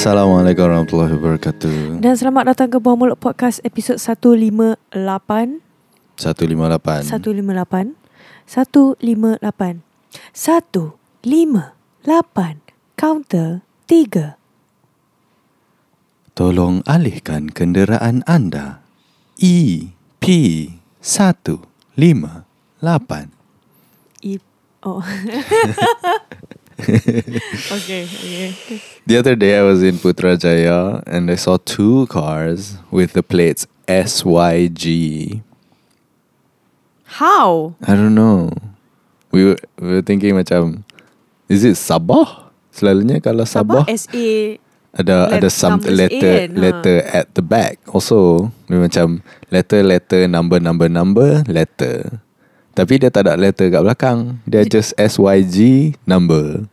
Assalamualaikum warahmatullahi wabarakatuh. Dan selamat datang ke Buah Mulut Podcast episod 158 158. 158 158 158 Counter 3 Tolong alihkan kenderaan anda. E EP158. I Oh Okay, okay The other day I was in Putrajaya and I saw two cars with the plates SYG. How? I don't know. We were, we were thinking macam is it Sabah? Selalunya kalau Sabah, Sabah S-A ada let- ada some numbers letter in, ha. letter at the back. Also, dia macam letter letter number number number letter. Tapi dia tak ada letter kat belakang. Dia just SYG number.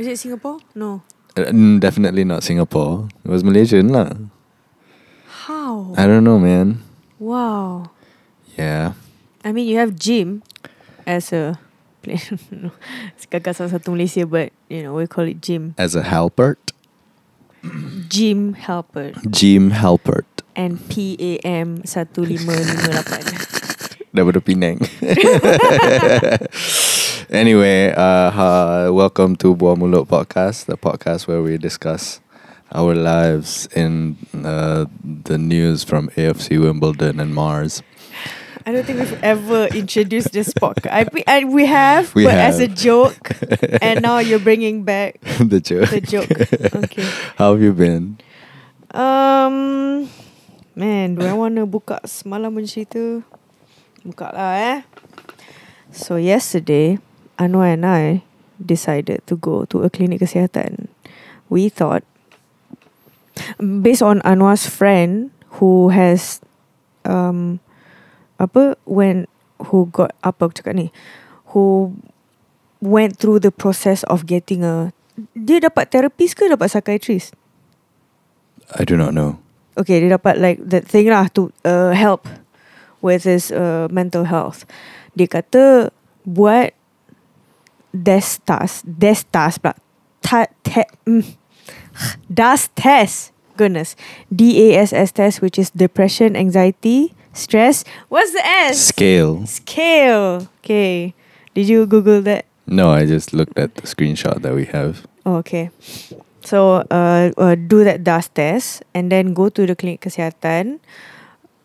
Is it Singapore? No Uh, definitely not Singapore. It was Malaysian lah. How? I don't know, man. Wow Yeah. I mean you have gym as a It's gagal salah satu Malaysia but you know we call it gym As a helper, Gym helper Jim Halpert and PAM 1558 daripada Penang. anyway, uh, uh, welcome to Buah Mulut Podcast, the podcast where we discuss our lives in uh, the news from AFC Wimbledon and Mars. I don't think we've ever introduced this podcast. I, we- I, we have, We but as a joke, and now you're bringing back the joke. the joke. Okay. How have you been? Um, man, do I want to buka semalam punya cerita? Buka lah eh. So yesterday, Anwar and I decided to go to a klinik kesihatan. We thought, based on Anwar's friend who has, um, apa when who got apa aku cakap ni, who went through the process of getting a dia dapat therapist ke dapat psychiatrist? I do not know. okay, dia dapat like that thing lah to uh, help with his uh, mental health. Dia kata buat DES test, DES test pula. Ta, te, mm, DASS test. Goodness. D-A-S-S test which is depression, anxiety, stress. What's the S? Scale. Scale. Okay. Did you Google that? No, I just looked at the screenshot that we have. Oh, okay. So uh, uh, do that DASS test and then go to the clinic kesihatan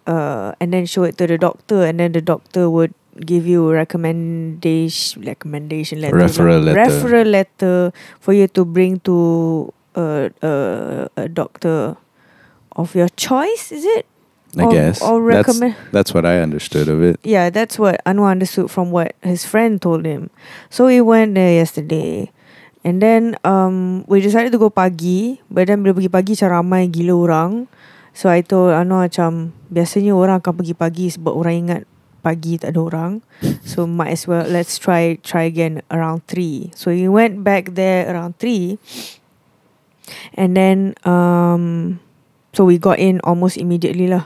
uh, and then show it to the doctor and then the doctor would give you a recommendation recommendation letter Referral letter. referral letter for you to bring to uh, uh, a doctor of your choice is it I Or- guess or that's recommend that's what I understood of it. yeah, that's what Anwar understood from what his friend told him. So we went there yesterday. And then um we decided to go pagi. But then bila pergi pagi macam ramai gila orang. So I told Anwar macam biasanya orang akan pergi pagi sebab orang ingat pagi tak ada orang. So might as well let's try try again around 3. So we went back there around 3. And then um so we got in almost immediately lah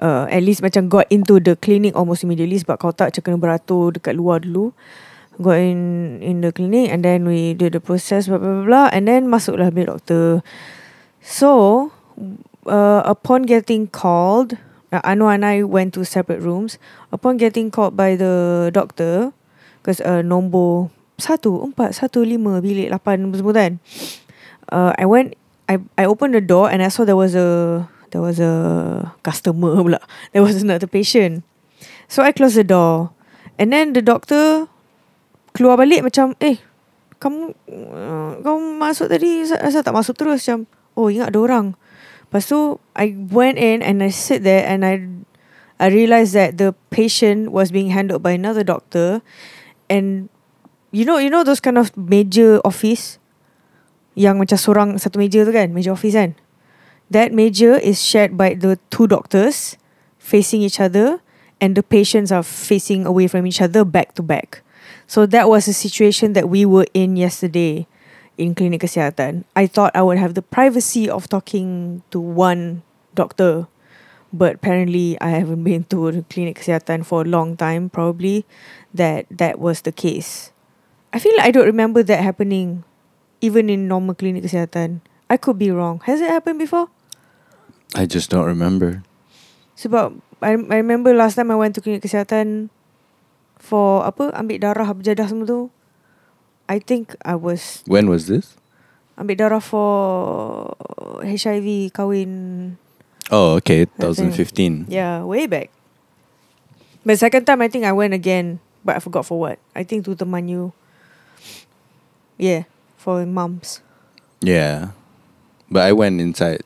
uh, at least macam got into the clinic almost immediately sebab kalau tak macam kena beratur dekat luar dulu got in in the clinic and then we did the process blah blah blah, blah and then masuklah bilik doktor so uh, upon getting called uh, Anwar and I went to separate rooms upon getting called by the doctor because uh, nombor satu empat satu lima bilik lapan semua kan uh, I went I I opened the door and I saw there was a there was a customer pula. There was another patient. So I closed the door. And then the doctor keluar balik macam, eh, kamu uh, kamu masuk tadi, asal tak masuk terus? Macam, oh ingat ada orang. Lepas tu, I went in and I sit there and I I realised that the patient was being handled by another doctor. And you know, you know those kind of major office yang macam seorang satu meja tu kan, meja office kan. That meja is shared by the two doctors facing each other and the patients are facing away from each other back to back. So that was the situation that we were in yesterday in klinik kesihatan. I thought I would have the privacy of talking to one doctor. But apparently I haven't been to the klinik kesihatan for a long time probably that that was the case. I feel like I don't remember that happening even in normal klinik kesihatan. I could be wrong. Has it happened before? I just don't remember. Sebab I, I remember last time I went to klinik kesihatan for apa ambil darah berjadah semua tu. I think I was When was this? ambil darah for HIV kahwin. Oh, okay, 2015. Yeah, way back. But second time I think I went again, but I forgot for what. I think to Temanyu. Yeah, for mums. Yeah. But I went inside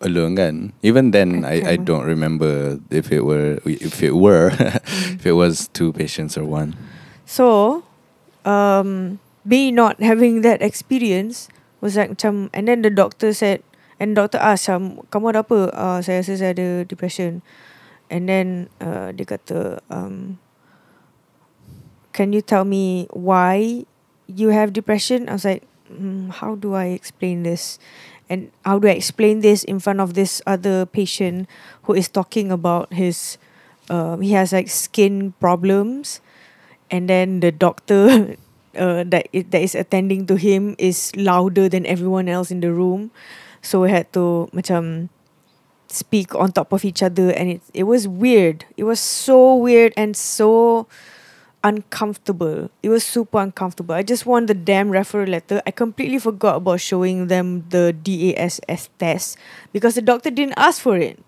alone kan. Even then I I, I don't remember if it were if it were if it was two patients or one. So, um, me not having that experience was like and then the doctor said, and doctor asked, macam, kamu ada apa? Uh, saya rasa saya ada depression. And then uh, dia kata, um, can you tell me why you have depression? I was like, mm, how do I explain this? And how do I explain this in front of this other patient who is talking about his, um, he has like skin problems, and then the doctor uh, that that is attending to him is louder than everyone else in the room, so we had to macam speak on top of each other, and it it was weird. It was so weird and so uncomfortable. It was super uncomfortable. I just want the damn referral letter. I completely forgot about showing them the DASS test because the doctor didn't ask for it.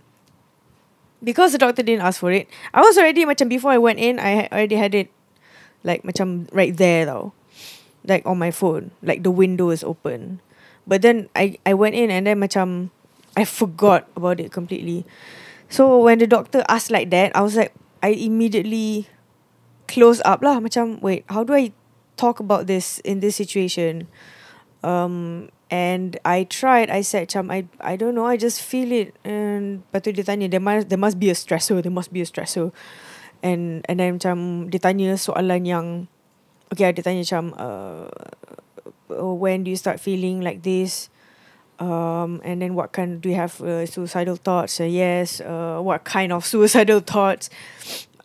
Because the doctor didn't ask for it, I was already macam before I went in, I already had it like macam right there though, like on my phone, like the window is open. But then I I went in and then macam I forgot about it completely. So when the doctor asked like that, I was like, I immediately close up lah. Macam wait, how do I talk about this in this situation? Um, and I tried. I said, macam I I don't know. I just feel it. And lepas tu dia tanya, there must there must be a stressor. There must be a stressor. And and then macam dia tanya soalan yang okay, dia tanya macam uh, uh, when do you start feeling like this? Um, and then what kind do you have uh, suicidal thoughts? Uh, yes. Uh, what kind of suicidal thoughts?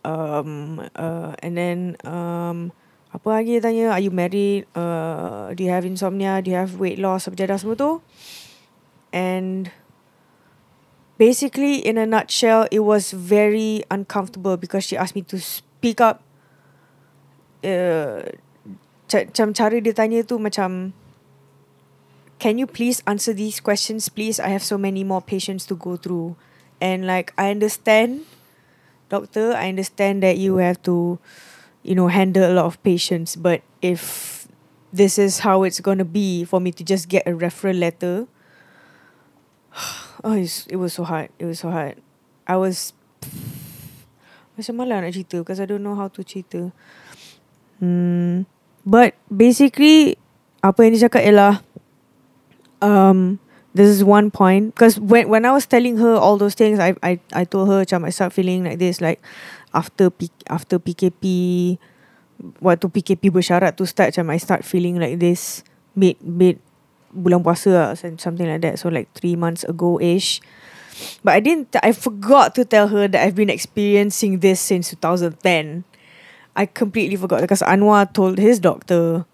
Um, uh, and then um, apa lagi tanya? Are you married? Uh, do you have insomnia? Do you have weight loss? Apa semua tu? And basically, in a nutshell, it was very uncomfortable because she asked me to speak up. Uh, macam cara dia tanya tu macam can you please answer these questions please? I have so many more patients to go through. And like I understand doctor I understand that you have to you know handle a lot of patients. But if this is how it's going to be for me to just get a referral letter oh it was so hard. It was so hard. I was macam malah nak cerita because I don't know how to cerita. Hmm but basically apa yang dia cakap ialah um this is one point. Because when when I was telling her all those things I I I told her macam I start feeling like this like after P, after PKP waktu PKP bersyarat to start macam I start feeling like this mid mid bulan puasa lah, some- something like that. So like three months ago ish but I didn't I forgot to tell her that I've been experiencing this since 2010 I completely forgot because Anwar told his doctor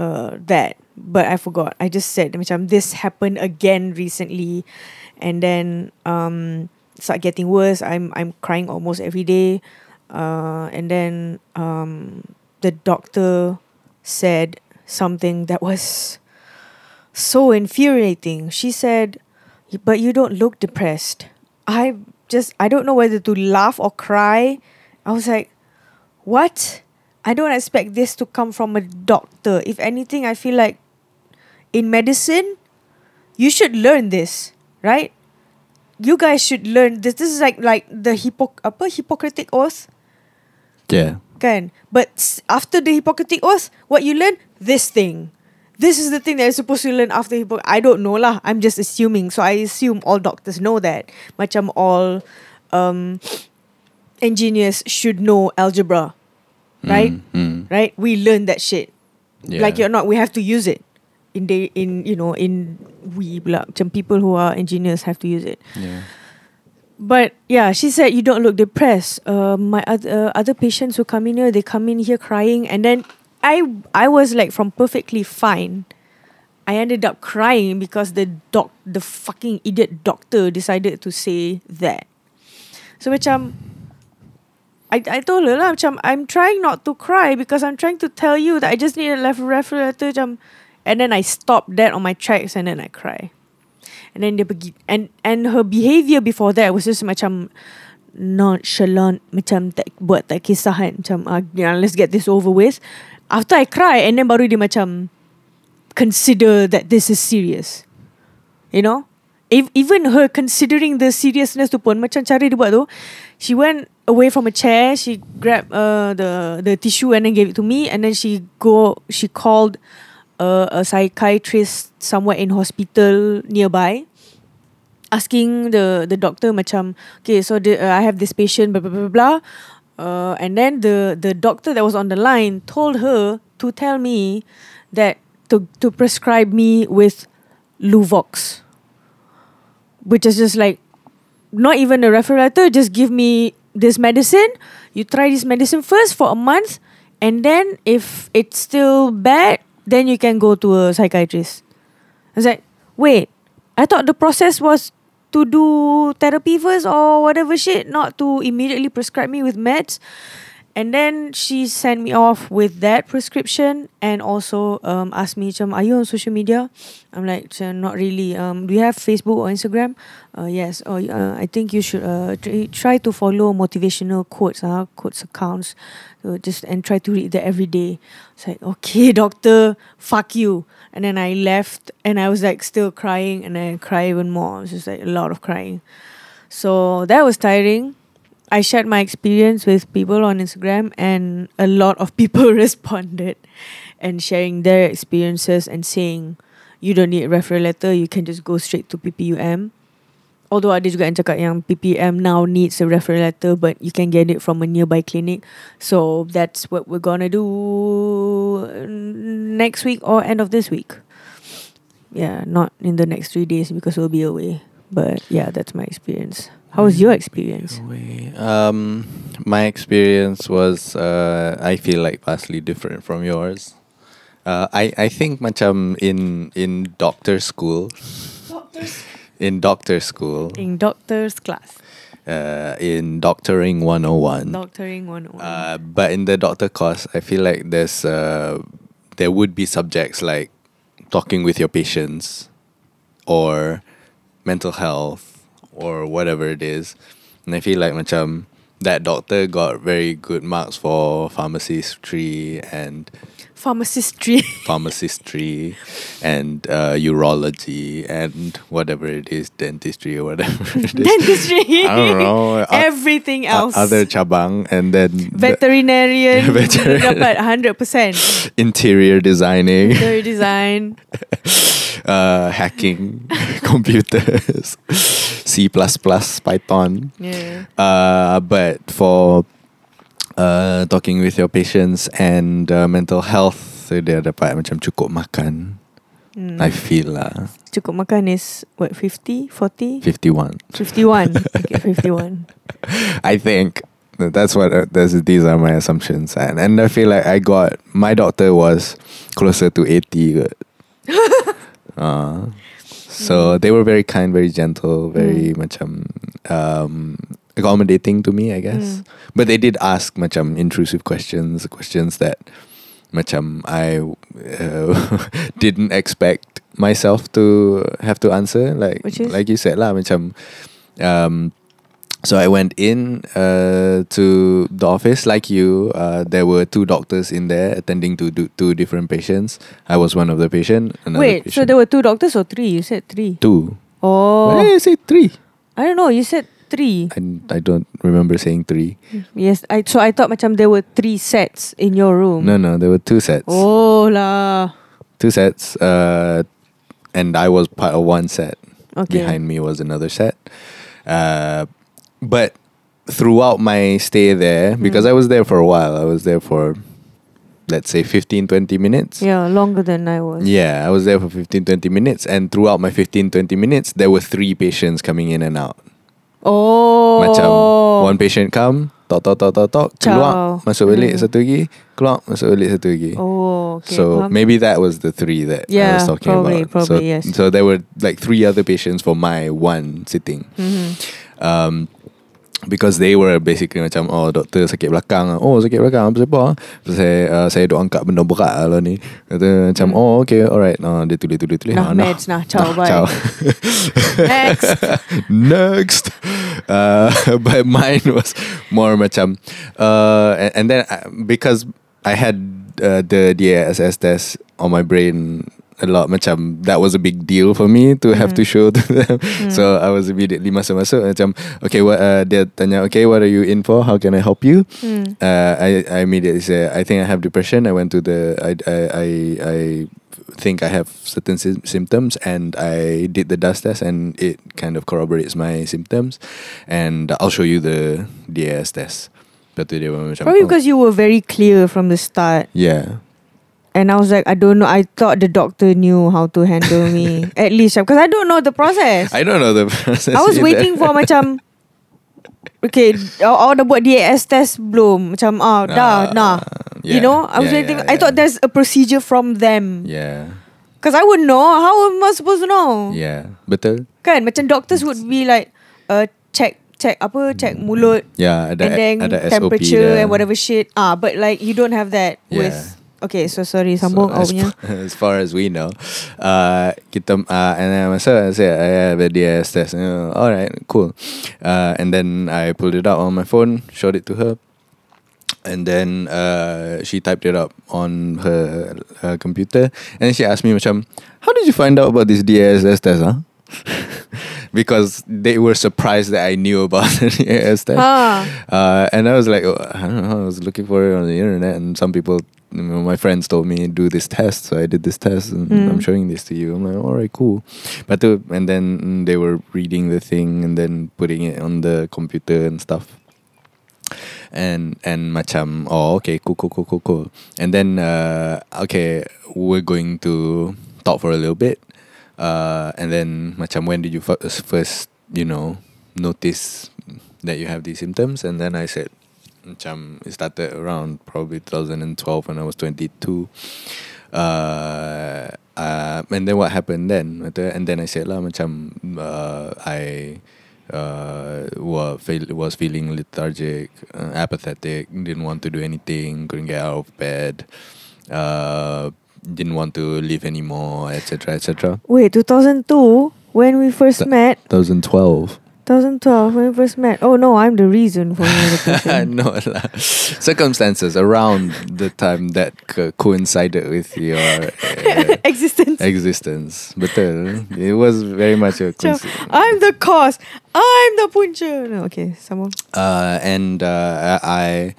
uh, that but I forgot. I just said macam this happened again recently and then um start getting worse. I'm I'm crying almost every day. Uh and then um the doctor said something that was so infuriating. She said, "But you don't look depressed." I just I don't know whether to laugh or cry. I was like, "What?" I don't expect this to come from a doctor. If anything, I feel like in medicine, you should learn this, right? You guys should learn this. This is like like the hypo apa Hippocratic oath, Yeah. kan? But after the Hippocratic oath, what you learn? This thing. This is the thing that you're supposed to learn after Hippo. I don't know lah. I'm just assuming. So I assume all doctors know that. Macam all um, engineers should know algebra, right? Mm, mm. Right? We learn that shit. Yeah. Like you're not. We have to use it. In the in you know in we macam people who are engineers have to use it. Yeah. But yeah, she said you don't look depressed. Uh, my other uh, other patients who come in here, they come in here crying, and then I I was like from perfectly fine I ended up crying because the doc the fucking idiot doctor decided to say that. So macam I I told her lah macam I'm trying not to cry because I'm trying to tell you that I just need a referral letter macam and then I stopped that on my tracks and then I cry. And then dia pergi and and her behaviour before that was just macam nonchalant macam tak buat tak kisah kan macam uh, let's get this over with. After I cry and then baru dia macam consider that this is serious. You know? Even her considering the seriousness tu pun macam cara dia buat tu she went away from a chair she grabbed uh, the the tissue and then gave it to me and then she go she called uh, a psychiatrist somewhere in hospital nearby asking the the doctor macam okay so the, uh, I have this patient blah blah blah blah. Uh, and then the the doctor that was on the line told her to tell me that to to prescribe me with Luvox which is just like not even a referral letter just give me this medicine. You try this medicine first for a month and then if it's still bad then you can go to a psychiatrist. I was like wait I thought the process was to do therapy first or whatever shit not to immediately prescribe me with meds and then she sent me off with that prescription and also um, asked me, are you on social media? I'm like, not really. Um, do you have Facebook or Instagram? Uh, yes. Oh, uh, I think you should uh, try to follow motivational quotes, uh, quotes accounts, so just and try to read that every day. It's like, okay, doctor, fuck you. And then I left, and I was like still crying, and I cry even more. It was just like a lot of crying. So that was tiring I shared my experience with people on Instagram, and a lot of people responded and sharing their experiences and saying, you don't need a referral letter, you can just go straight to PPUM. Although ada juga yang cakap PPM now needs a referral letter but you can get it from a nearby clinic. So that's what we're gonna do next week or end of this week. Yeah, not in the next three days because we'll be away. But yeah, that's my experience. How was your experience? Um, my experience was, uh, I feel like vastly different from yours. Uh, I I think macam in in doctor school, Doctors. in doctor school, in doctor's class, uh, in doctoring 101. doctoring one. Uh, but in the doctor course, I feel like there's uh, there would be subjects like talking with your patients, or mental health, or whatever it is. And I feel like macam that doctor got very good marks for pharmacy pharmacistry and pharmacistry. Pharmacistry and uh, urology and whatever it is dentistry or whatever it is. dentistry. I don't know. Everything else. other cabang and then veterinarian. Veterinarian. dapat 100% interior designing. Interior design. Uh, hacking computers. C++, Python. Yeah. Uh, but for uh, talking with your patients and uh, mental health, so dia dapat macam cukup makan. Mm. I feel lah. Cukup makan is what 50, 40? 51. 51. okay, 51. I think that's what uh, that's, these are my assumptions and and I feel like I got my doctor was closer to 80 kot. uh, so they were very kind, very gentle, very Mm. macam um, accommodating to me, I guess. Mm. But they did ask macam intrusive questions, questions that macam I uh, didn't expect myself to have to answer. Like like you said lah, macam um, so I went in uh, to the office like you. Uh, there were two doctors in there attending to do, two different patients. I was one of the patient. Wait, so there were two doctors or three? You said three. two. Oh. Why did I say three? I don't know. You said three. I, I don't remember saying three. Yes. I so I thought macam there were three sets in your room. No, no, there were two sets. Oh lah. Two sets. Uh, and I was part of one set. Okay. Behind me was another set. Uh, but throughout my stay there, because Mm. I was there for a while, I was there for, let's say, 15, 20 minutes. Yeah, longer than I was. Yeah, I was there for 15, 20 minutes. And throughout my 15, 20 minutes, there were three patients coming in and out. Oh. Macam, one patient come, tok tok tok tok tok keluar masuk balik Hmm. satu lagi keluar masuk balik satu lagi Oh, okay. so maybe that was the three that I was talking probably, about so, yes. so there were like three other patients for my one sitting Mhm. um, because they were basically macam oh doktor sakit belakang oh sakit belakang apa sebab Lepas saya uh, saya duk angkat benda berat lah ni kata macam Hmm. oh okay alright oh, dia tulis tulis tulis Nah, Ah, meds, nah, ciao, bye. ciao. Next. next uh, but mine was more macam uh, and, and then I, because I had uh, the DASS test on my brain a lot. Macam that was a big deal for me to have to Mm. show to them. So I was immediately masuk-masuk. Macam okay what uh, dia tanya okay what are you in for? How can I help you? Hmm. uh, I, I immediately say I think I have depression. I went to the I I I, I think I have certain sy- symptoms and I did the DASS test and it kind of corroborates my symptoms. And I'll show you the DASS test. Dia Probably oh, because you were very clear from the start. yeah And I was like, I don't know. I thought the doctor knew how to handle me. At least. Because I don't know the process. I don't know the process I was either. waiting for macam Okay Awak dah buat DASS test belum Macam ah, Dah Ah, Nah You know I was yeah, waiting yeah, I thought there's a procedure from them yeah Because I wouldn't know How am I supposed to know yeah betul Kan Macam doctors would be like uh, Check Check apa Check mulut yeah ada And then ada temperature dia. And whatever shit Ah, But like You don't have that Yeah. With Okay so sorry Sambung So, as, punya as far as we know, uh, kita uh, and then masa I said I have a DS test. Uh, all right, cool. Uh, and then I pulled it out on my phone, showed it to her, and then uh, she typed it up on her, her computer, and she asked me, macam, how did you find out about this DSS test, huh? because they were surprised that I knew about the DSS test. Ah. Uh, and I was like, oh, I don't know, I was looking for it on the internet, and some people, you know, my friends told me do this test, so I did this test, and Mm. I'm showing this to you. I'm like, all right, cool. But the, and then they were reading the thing and then putting it on the computer and stuff. And and macam oh okay cool cool cool cool cool and then uh, okay we're going to talk for a little bit uh, and then macam when did you first you know notice that you have these symptoms and then I said macam it started around probably 2012 when I was 22 uh, uh, and then what happened then and then I said lah macam uh, I uh, was, feel, was feeling lethargic uh, apathetic didn't want to do anything couldn't get out of bed uh, didn't want to live anymore etc etc Wait 2002 When we first Th- met? 2012 2012 When we first met Oh no I'm the reason for your depression no lah. circumstances around the time that co- coincided with your uh, Existence existence betul it was very much a coincidence I'm the cause. I'm the punca. No, okay, someone. uh, and uh, I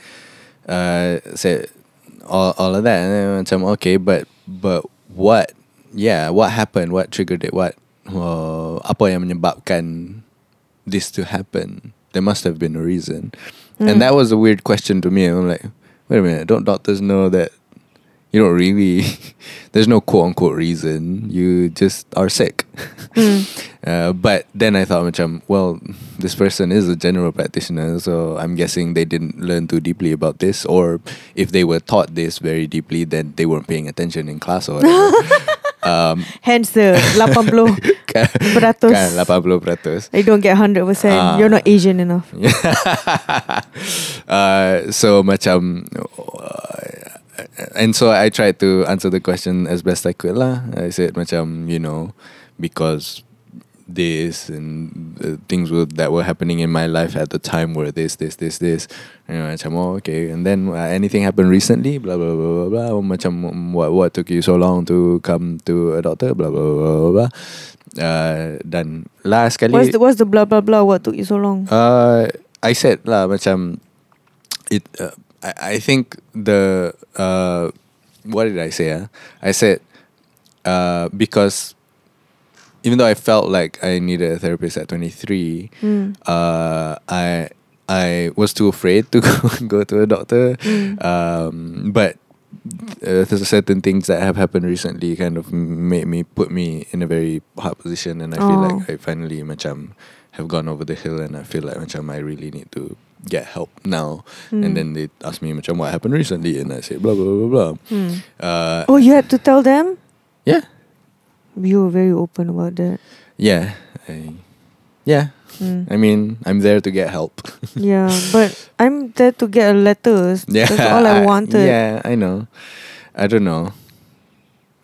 uh, said all, all of that and then macam okay but but what yeah what happened what triggered it what uh, apa yang menyebabkan this to happen? There must have been a reason. Mm. and that was a weird question to me. I'm like wait a minute don't doctors know that you don't really there's no quote unquote reason. You just are sick. Mm. uh, but then I thought macam well this person is a general practitioner so I'm guessing they didn't learn too deeply about this. Or if they were taught this very deeply then they weren't paying attention in class or whatever um, Hence the 80 kan, Beratus. kan 80% You don't get 100%. Ah. You're not Asian enough. uh, so macam uh, and so I tried to answer the question as best I could lah. I said macam you know because this and the things were, that were happening in my life at the time were this this this this you know macam oh okay and then uh, anything happened recently blah blah blah blah blah Oh, macam what what took you so long to come to a doctor blah blah blah blah, blah. Uh, dan last kali What's the, what's the blah blah blah? What took you so long? Uh, I said lah macam it. Uh, I I think the uh, what did I say? Ah, I said uh because even though I felt like I needed a therapist at twenty three, Hmm. uh, I I was too afraid to go, go to a doctor. Mm. Um, but uh, there's certain things that have happened recently kind of made me put me in a very hard position, and I feel Oh. like I finally macam have gone over the hill, and I feel like macam I really need to get help now. Hmm. And then they ask me macam what happened recently, and I say blah blah blah blah. Hmm. Uh, Oh, you had to tell them? yeah, You were very open about that. yeah, I, yeah. Hmm. I mean, I'm there to get help. yeah, but I'm there to get a letter. yeah, That's all I wanted. Yeah, I know. I don't know.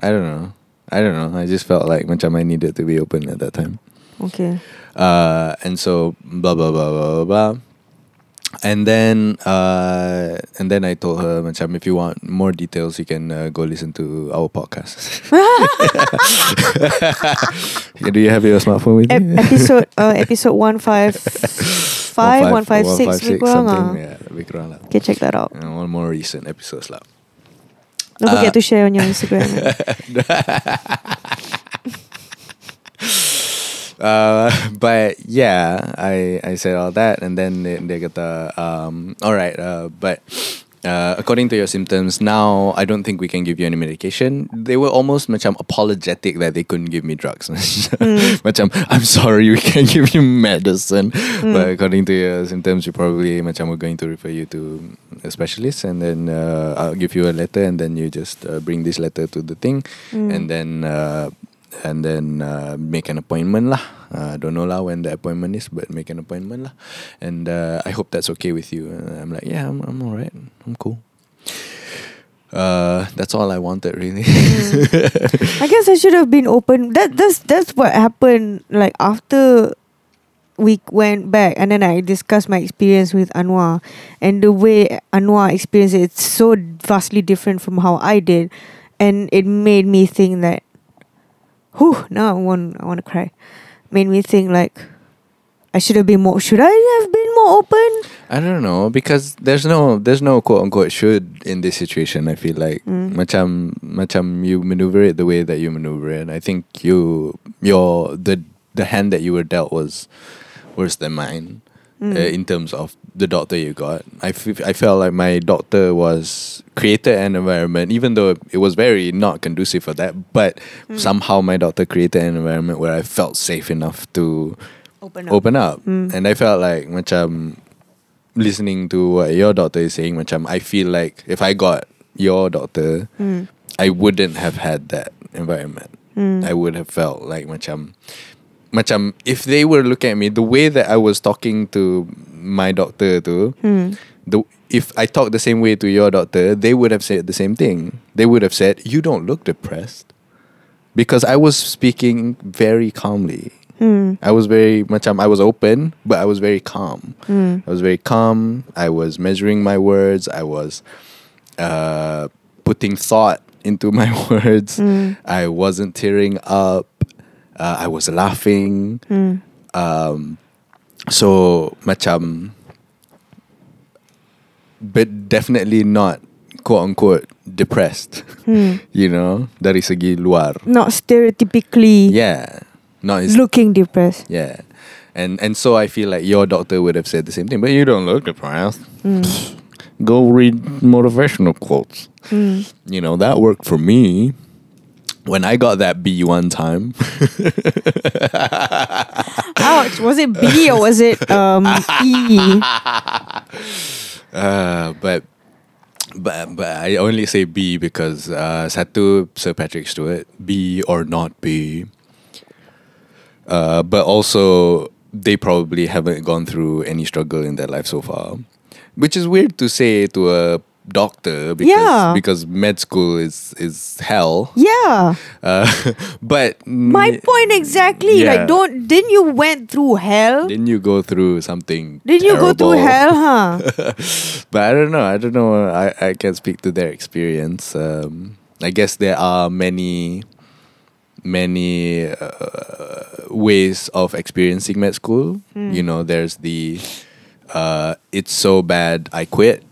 I don't know. I don't know. I just felt like macam I needed to be open at that time. Okay. Uh, and so blah blah blah blah blah blah. And then uh, and then I told her macam if you want more details you can uh, go listen to our podcast. Do you have your smartphone with Ep- you? episode uh, episode one five five one five six. lebih kurang something. ah. Yeah, lebih kurang lah. Okay, check that out. And one more recent episodes lah. Don't forget Uh, to share on your Instagram. uh, but yeah, I I said all that, and then they, they get the um. All right, uh, but uh, according to your symptoms, now I don't think we can give you any medication. They were almost macam apologetic that they couldn't give me drugs. macam I'm sorry, we can't give you medicine. But according to your symptoms, you probably macam we're going to refer you to a specialist, and then uh, I'll give you a letter, and then you just uh, bring this letter to the thing, Mm. and then. Uh, and then uh, make an appointment lah. Uh, don't know lah when the appointment is, but make an appointment lah. And uh, I hope that's okay with you. And I'm like, yeah, I'm, I'm alright. I'm cool. Uh, that's all I wanted really. I guess I should have been open. That that's that's what happened. Like after we went back, and then I discussed my experience with Anwar, and the way Anwar experienced it, it's so vastly different from how I did, and it made me think that, whew, now I want I want to cry. Made me think like, I should have been more. Should I have been more open? I don't know because there's no there's no quote unquote should in this situation. I feel like Mm. macam macam you maneuver it the way that you maneuver it. I think you your the the hand that you were dealt was worse than mine. Mm. uh, in terms of the doctor you got. I, f- I felt like my doctor was created an environment, even though it was very not conducive for that, but Mm. somehow my doctor created an environment where I felt safe enough to Open open up. Mm. And I felt like macam listening to what your doctor is saying, macam I feel like if I got your doctor, Mm. I wouldn't have had that environment. Mm. I would have felt like macam macam if they were looking at me the way that I was talking to my doctor tu Mm. the if I talked the same way to your doctor they would have said the same thing they would have said you don't look depressed because I was speaking very calmly Mm. I was very macam I was open but I was very calm Mm. I was very calm I was measuring my words I was uh, putting thought into my words Mm. I wasn't tearing up. Uh, I was laughing. Mm. Um, so macam, but definitely not quote unquote depressed. Mm. You know, dari segi luar. Not stereotypically Yeah, not looking depressed. yeah, and and so I feel like your doctor would have said the same thing. But you don't look depressed. Mm. Go read motivational quotes. Mm. You know that worked for me. When I got that B one time, Ouch! Was it B or was it um E? Uh, but but but I only say B because uh, satu Sir Patrick Stewart B or not B. Uh, but also they probably haven't gone through any struggle in their life so far, which is weird to say to a doctor because Yeah. because med school is is hell. Yeah. Uh, but My point exactly. Yeah. Like, don't didn't you went through hell? Didn't you go through something? Didn't you go through hell, huh? but I don't know. I don't know. I, I can't speak to their experience. Um, I guess there are many, many uh, ways of experiencing med school. Hmm. You know, there's the uh, it's so bad I quit,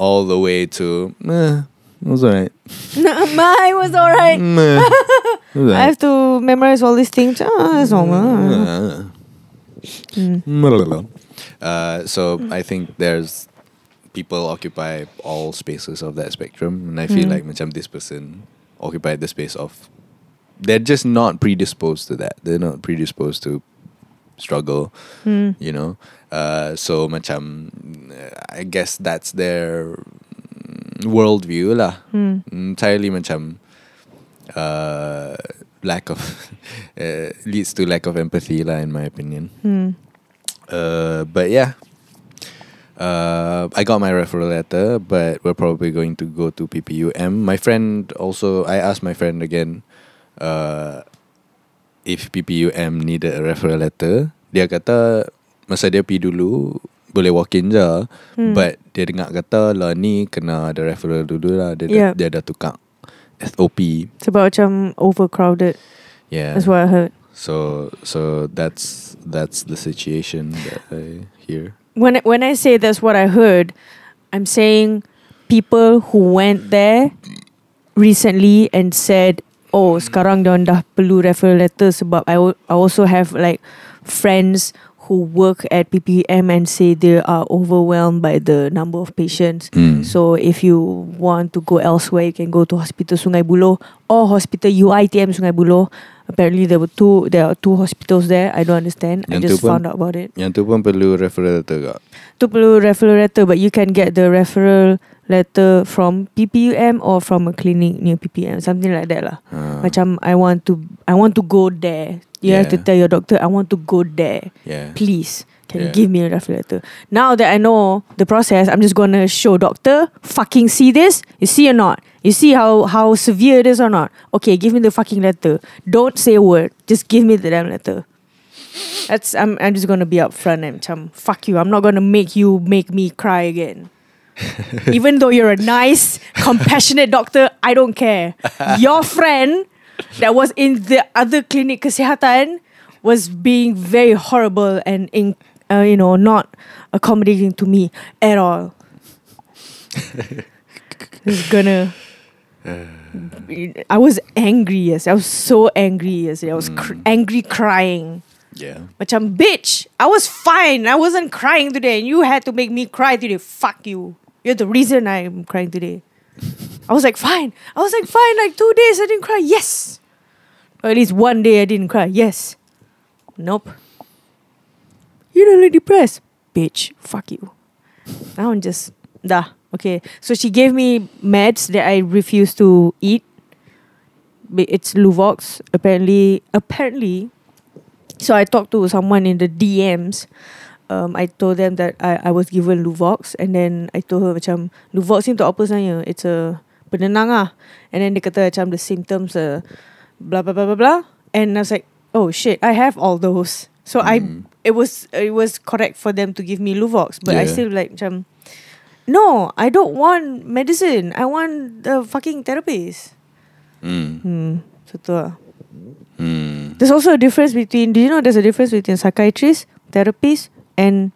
all the way to eh, it was alright. Mine was alright. Meh, it was I have to memorize all these things. Ah, that's normal. Mm. Uh, so I think there's people occupy all spaces of that spectrum, and I feel Mm. like macam this person occupied the space of. They're just not predisposed to that. They're not predisposed to struggle you know uh, so macam I guess that's their worldview lah Hmm. entirely macam uh, lack of uh, leads to lack of empathy lah in my opinion Hmm. uh, but yeah uh, I got my referral letter, but we're probably going to go to PPUM. My friend also, I asked my friend again uh, if PPUM needed a referral letter. Dia kata masa dia pergi dulu boleh walk in je, Hmm. but dia dengar kata lah ni kena ada referral dulu lah. Dia, Yeah. dia dah tukar SOP. Sebab macam overcrowded. Yeah. That's what I heard. So so that's that's the situation that I hear. When when I say that's what I heard, I'm saying people who went there recently and said, "Oh, sekarang dia dah perlu referral letter sebab I, I also have like friends who work at PPM and say they are overwhelmed by the number of patients. Mm. So if you want to go elsewhere, you can go to Hospital Sungai Buloh or Hospital UITM Sungai Buloh. Apparently there were two there are two hospitals there. I don't understand. I Yang tu just pun- found out about it. Yang tu pun perlu referral letter kak. Tu perlu referral letter but you can get the referral letter from PPUM or from a clinic near PPM something like that lah. Ah, Macam I want to I want to go there. You have to tell your doctor I want to go there. yeah. Please can you give me a referral letter? Now that I know the process, I'm just gonna show doctor fucking see this. You see or not? You see how how severe it is or not? Okay, give me the fucking letter. Don't say a word. Just give me the damn letter. That's I'm I'm just gonna be upfront and chum. Fuck you. I'm not gonna make you make me cry again. Even though you're a nice, compassionate doctor, I don't care. Your friend that was in the other clinic kesihatan was being very horrible and in, uh, you know not accommodating to me at all. It's gonna. I was angry yesterday. I was so angry yesterday. I was cr- Mm. angry crying. Yeah. Macam bitch, I was fine. I wasn't crying today, and you had to make me cry today. Fuck you. You're the reason I'm crying today. I was like fine. I was like fine. Like two days I didn't cry. Yes. Or at least one day I didn't cry. Yes. Nope. You're really depressed, bitch. Fuck you. Now I'm just dah. Okay. So she gave me meds that I refused to eat. It's Luvox. Apparently, apparently. So I talked to someone in the DMs. Um, I told them that I, I was given Luvox and then I told her macam Luvox ni apa sebenarnya? It's a penenang ah. And then dia kata macam the symptoms uh, blah blah blah blah blah. And I was like, oh shit, I have all those. So I Mm. it was it was correct for them to give me Luvox, but I Yeah. still like macam no, I don't want medicine. I want the fucking therapist. Mm. Hmm. So tu lah. Mm. There's also a difference between. Do you know there's a difference between psychiatrist, therapist, and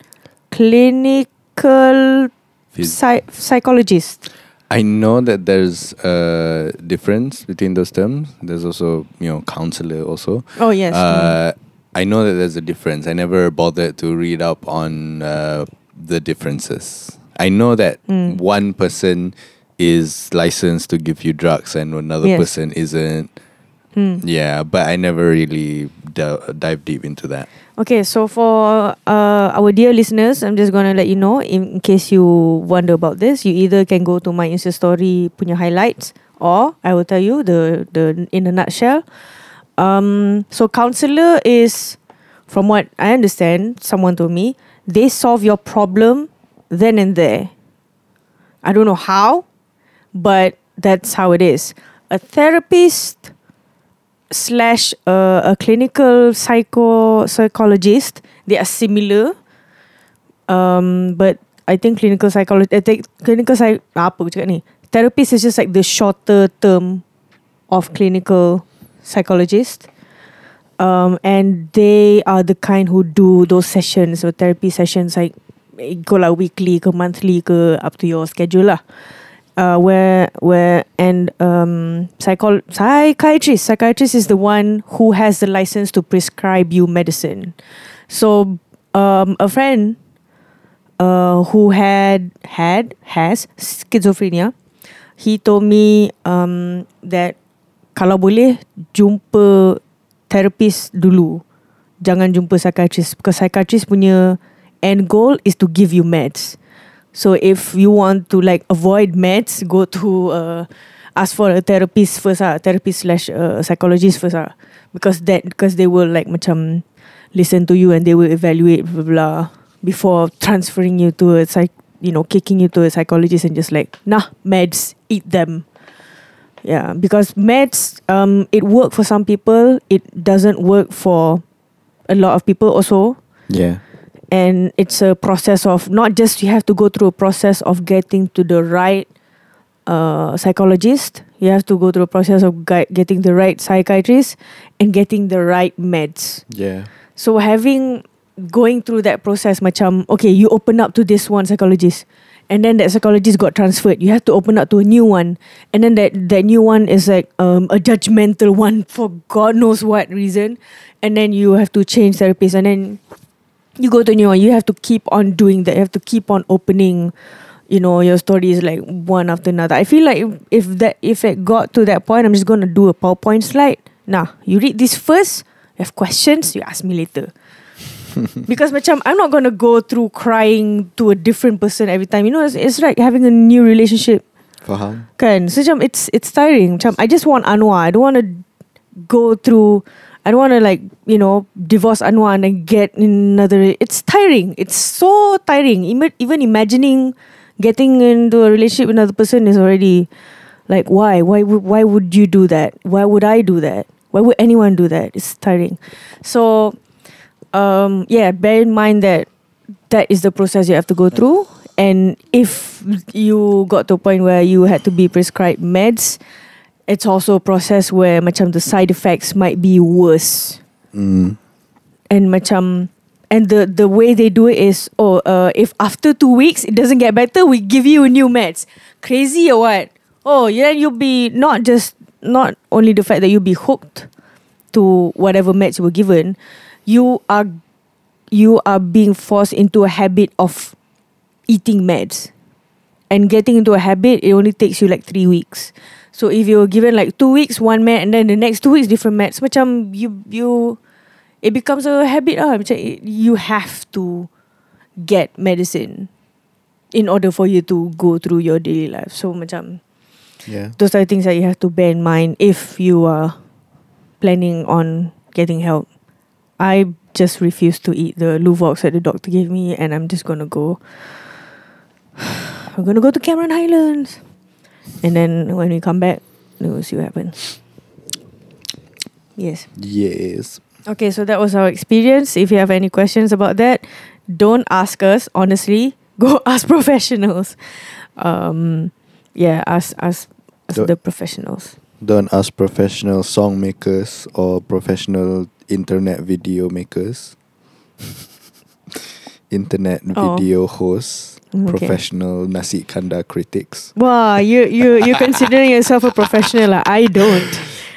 clinical Phys- psy- psychologist? I know that there's a difference between those terms. There's also, you know, counselor also. Oh yes. Uh, I know that there's a difference. I never bothered to read up on uh, the differences. I know that Mm. one person is licensed to give you drugs and another Yes. person isn't. Hmm. Yeah, but I never really d- dive deep into that. Okay, so for uh, our dear listeners, I'm just gonna let you know in, case you wonder about this, you either can go to my Insta story punya highlights, or I will tell you the the in a nutshell. Um, so counselor is, from what I understand, someone told me they solve your problem then and there. I don't know how, but that's how it is. A therapist slash uh, a clinical psycho psychologist. They are similar. Um but i think clinical psychologist I think clinical psych apa aku ni? Therapist is just like the shorter term of clinical psychologist. Um and they are the kind who do those sessions or therapy sessions like go lah weekly ke monthly ke up to your schedule lah uh, where where and um psychol psychiatrist. Psychiatrist is the one who has the license to prescribe you medicine. So um a friend uh who had had has schizophrenia he told me um that kalau boleh jumpa therapist dulu. Jangan jumpa psychiatrist because psychiatrist punya end goal is to give you meds. So if you want to like avoid meds, go to uh, ask for a therapist first ah, therapist slash uh, psychologist first ah, because that because they will like macam listen to you and they will evaluate blah, blah, before transferring you to a psych, you know, kicking you to a psychologist and just like nah meds, eat them. Yeah, because meds, um, it work for some people. It doesn't work for a lot of people also. Yeah. And it's a process of not just you have to go through a process of getting to the right uh, psychologist. You have to go through a process of gui- getting the right psychiatrist and getting the right meds. Yeah. So having going through that process macam okay you open up to this one psychologist and then that psychologist got transferred you have to open up to a new one and then that that new one is like um, a judgmental one for god knows what reason and then you have to change therapists and then you go to a new one you have to keep on doing that you have to keep on opening you know your stories like one after another i feel like if, if that if it got to that point i'm just going to do a powerpoint slide nah you read this first you have questions you ask me later because macam I'm not gonna go through crying to a different person every time. You know, it's, it's like having a new relationship. Faham? Kan? So macam it's it's tiring. Macam I just want Anwar. I don't want to go through. I don't want to like you know divorce Anwar and then get in another. It's tiring. It's so tiring. Even even imagining getting into a relationship with another person is already like why why would why would you do that? Why would I do that? Why would anyone do that? It's tiring. So um, yeah, bear in mind that that is the process you have to go through. And if you got to a point where you had to be prescribed meds, it's also a process where macam the side effects might be worse. Mm. And macam and the the way they do it is oh uh, if after two weeks it doesn't get better, we give you a new meds. Crazy or what? Oh, yeah, you'll be not just not only the fact that you'll be hooked to whatever meds you were given, you are you are being forced into a habit of eating meds and getting into a habit it only takes you like three weeks so if you're given like two weeks one med and then the next two weeks different meds macam you you it becomes a habit ah macam it- you have to get medicine in order for you to go through your daily life so macam Yeah. those are things that you have to bear in mind if you are planning on getting help. I just refuse to eat the Luvox that the doctor gave me, and I'm just gonna go. I'm gonna go to Cameron Highlands, and then when we come back, we'll see what happens. Yes. Yes. Okay, so that was our experience. If you have any questions about that, don't ask us. Honestly, go ask professionals. Um, yeah, ask ask, ask Don't- the professionals. Don't ask professional song makers or professional internet video makers. internet Oh. video hosts, Okay. professional nasi kandar critics. Wow, you you you considering yourself a professional? lah. I don't.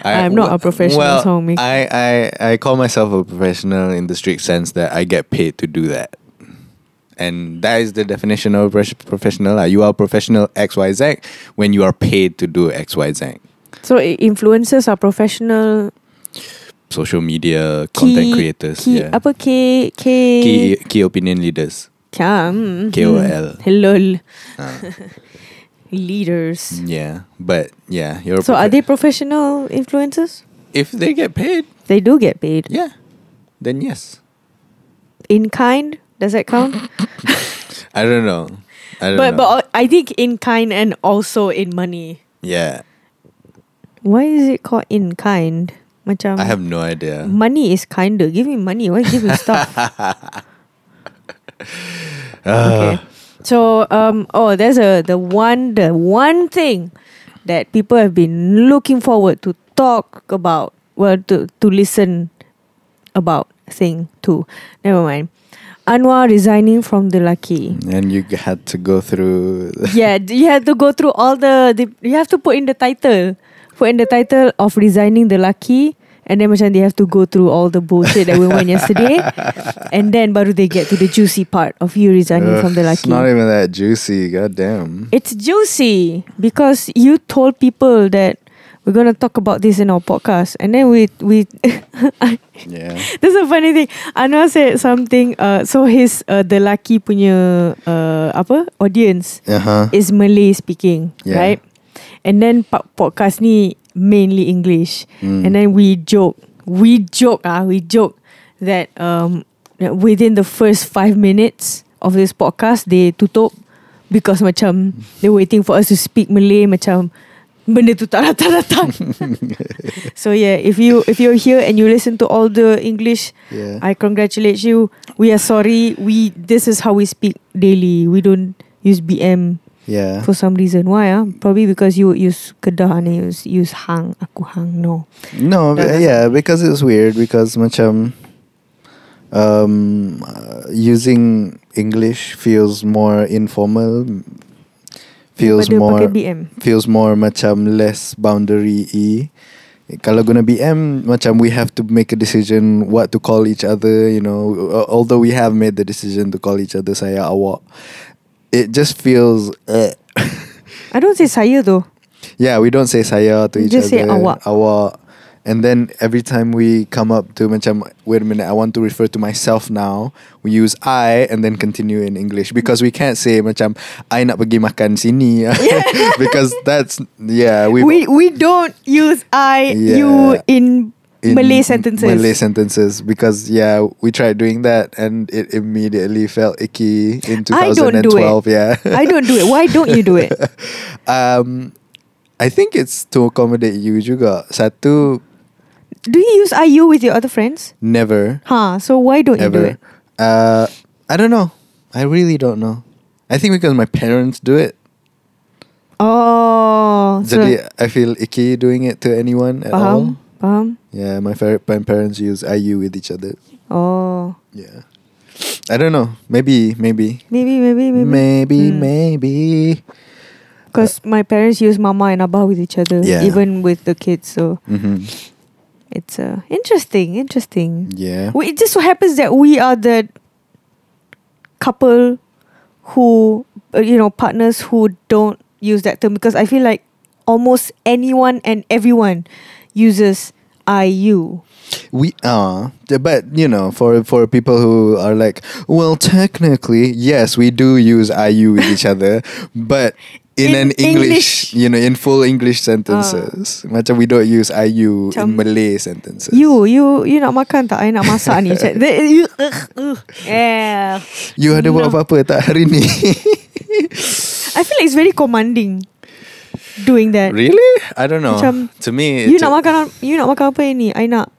I'm not a professional well, song maker. I, I, I call myself a professional in the strict sense that I get paid to do that. And that is the definition of a professional. You are a professional XYZ when you are paid to do XYZ. So i- influencers are professional. Social media, content creators. Key, yeah. Apa K K Key, key opinion leaders. KOL. Hello, Uh, leaders. yeah. But yeah, So are they professional influencers? If they get paid, They do get paid yeah. Then yes. in kind. Does that count? I don't know. I don't but know. but I think in kind and also in money. yeah. Why is it called in kind? Macam I have no idea. money is kinder. Give me money. Why give me stuff? Ah. okay. So um oh there's a the one the one thing that people have been looking forward to talk about well to to listen about thing too. Never mind. Anwar resigning from the Lucky. And you had to go through. yeah, you have to go through all the, the you have to put in the title. Put in the title of resigning the Lucky and then macam they have to go through all the bullshit that we went yesterday and then baru they get to the juicy part of you resigning Ugh, from the It's Lucky. not even that juicy. goddamn. It's juicy because you told people that we're gonna talk about this in our podcast, and then we we. Yeah. That's a funny thing. Anwar said something. Uh, so his uh, the laki punya uh, apa audience Uh huh. is Malay speaking, Yeah. right? And then po- podcast ni mainly English. Mm. And then we joke, we joke ah, we joke that um that within the first five minutes of this podcast they tutup because macam they're waiting for us to speak Malay macam benda tu tak datang datang. so yeah, if you if you're here and you listen to all the English, Yeah. I congratulate you. We are sorry. We this is how we speak daily. We don't use BM yeah. for some reason. Why? Ah, probably because you use kedah and you use use hang. Aku hang. No. No, but yeah, because it's weird because macam um uh, using English feels more informal feels Daripada more BM. feels more macam less boundary y kalau guna BM macam we have to make a decision what to call each other you know although we have made the decision to call each other saya awak it just feels uh, I don't say saya though. Yeah, we don't say saya to each Just other. say awak. Awak. And then every time we come up to macam, wait a minute, I want to refer to myself now. We use I and then continue in English because we can't say macam I nak pergi makan sini because that's yeah we we we don't use I you in, Malay sentences. Malay sentences because yeah we tried doing that and it immediately felt icky in I don't do it. 2012 yeah I don't do it. Why don't you do it? um I think it's to accommodate you juga satu Do you use IU with your other friends? never Huh. So why don't you do it? uh I don't know I really don't know I think because my parents do it Oh. So I feel icky doing it to anyone at all faham. Faham. yeah my, parents use IU with each other Oh. yeah I don't know maybe maybe Maybe maybe maybe. maybe Hmm. maybe Because my parents use mama and abah with each other, Yeah. even with the kids. So hmm it's uh, interesting, interesting. yeah We, it just so happens that we are the couple who, uh, you know, partners who don't use that term because I feel like almost anyone and everyone uses IU. We are, but you know, for for people who are like, well, technically, yes, we do use IU with each other, but in, In an English. English, you know, in full English sentences, ah. macam we don't use IU in Malay sentences. You, you, you nak makan tak? I nak masak ni. Macam, you, ugh, ugh. Yeah. you ada buat apa-apa tak hari ni? I feel like it's very commanding doing that. really? I don't know. Macam, to me, You nak makan you nak makan apa ini? I nak.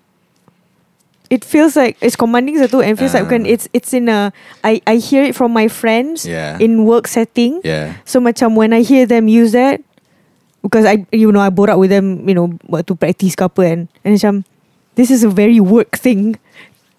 It feels like it's commanding satu and feels like Ah. when it's it's in a I I hear it from my friends Yeah. in work setting. Yeah. So macam when I hear them use that because I you know I borak with them you know to practice apa kan and macam this is a very work thing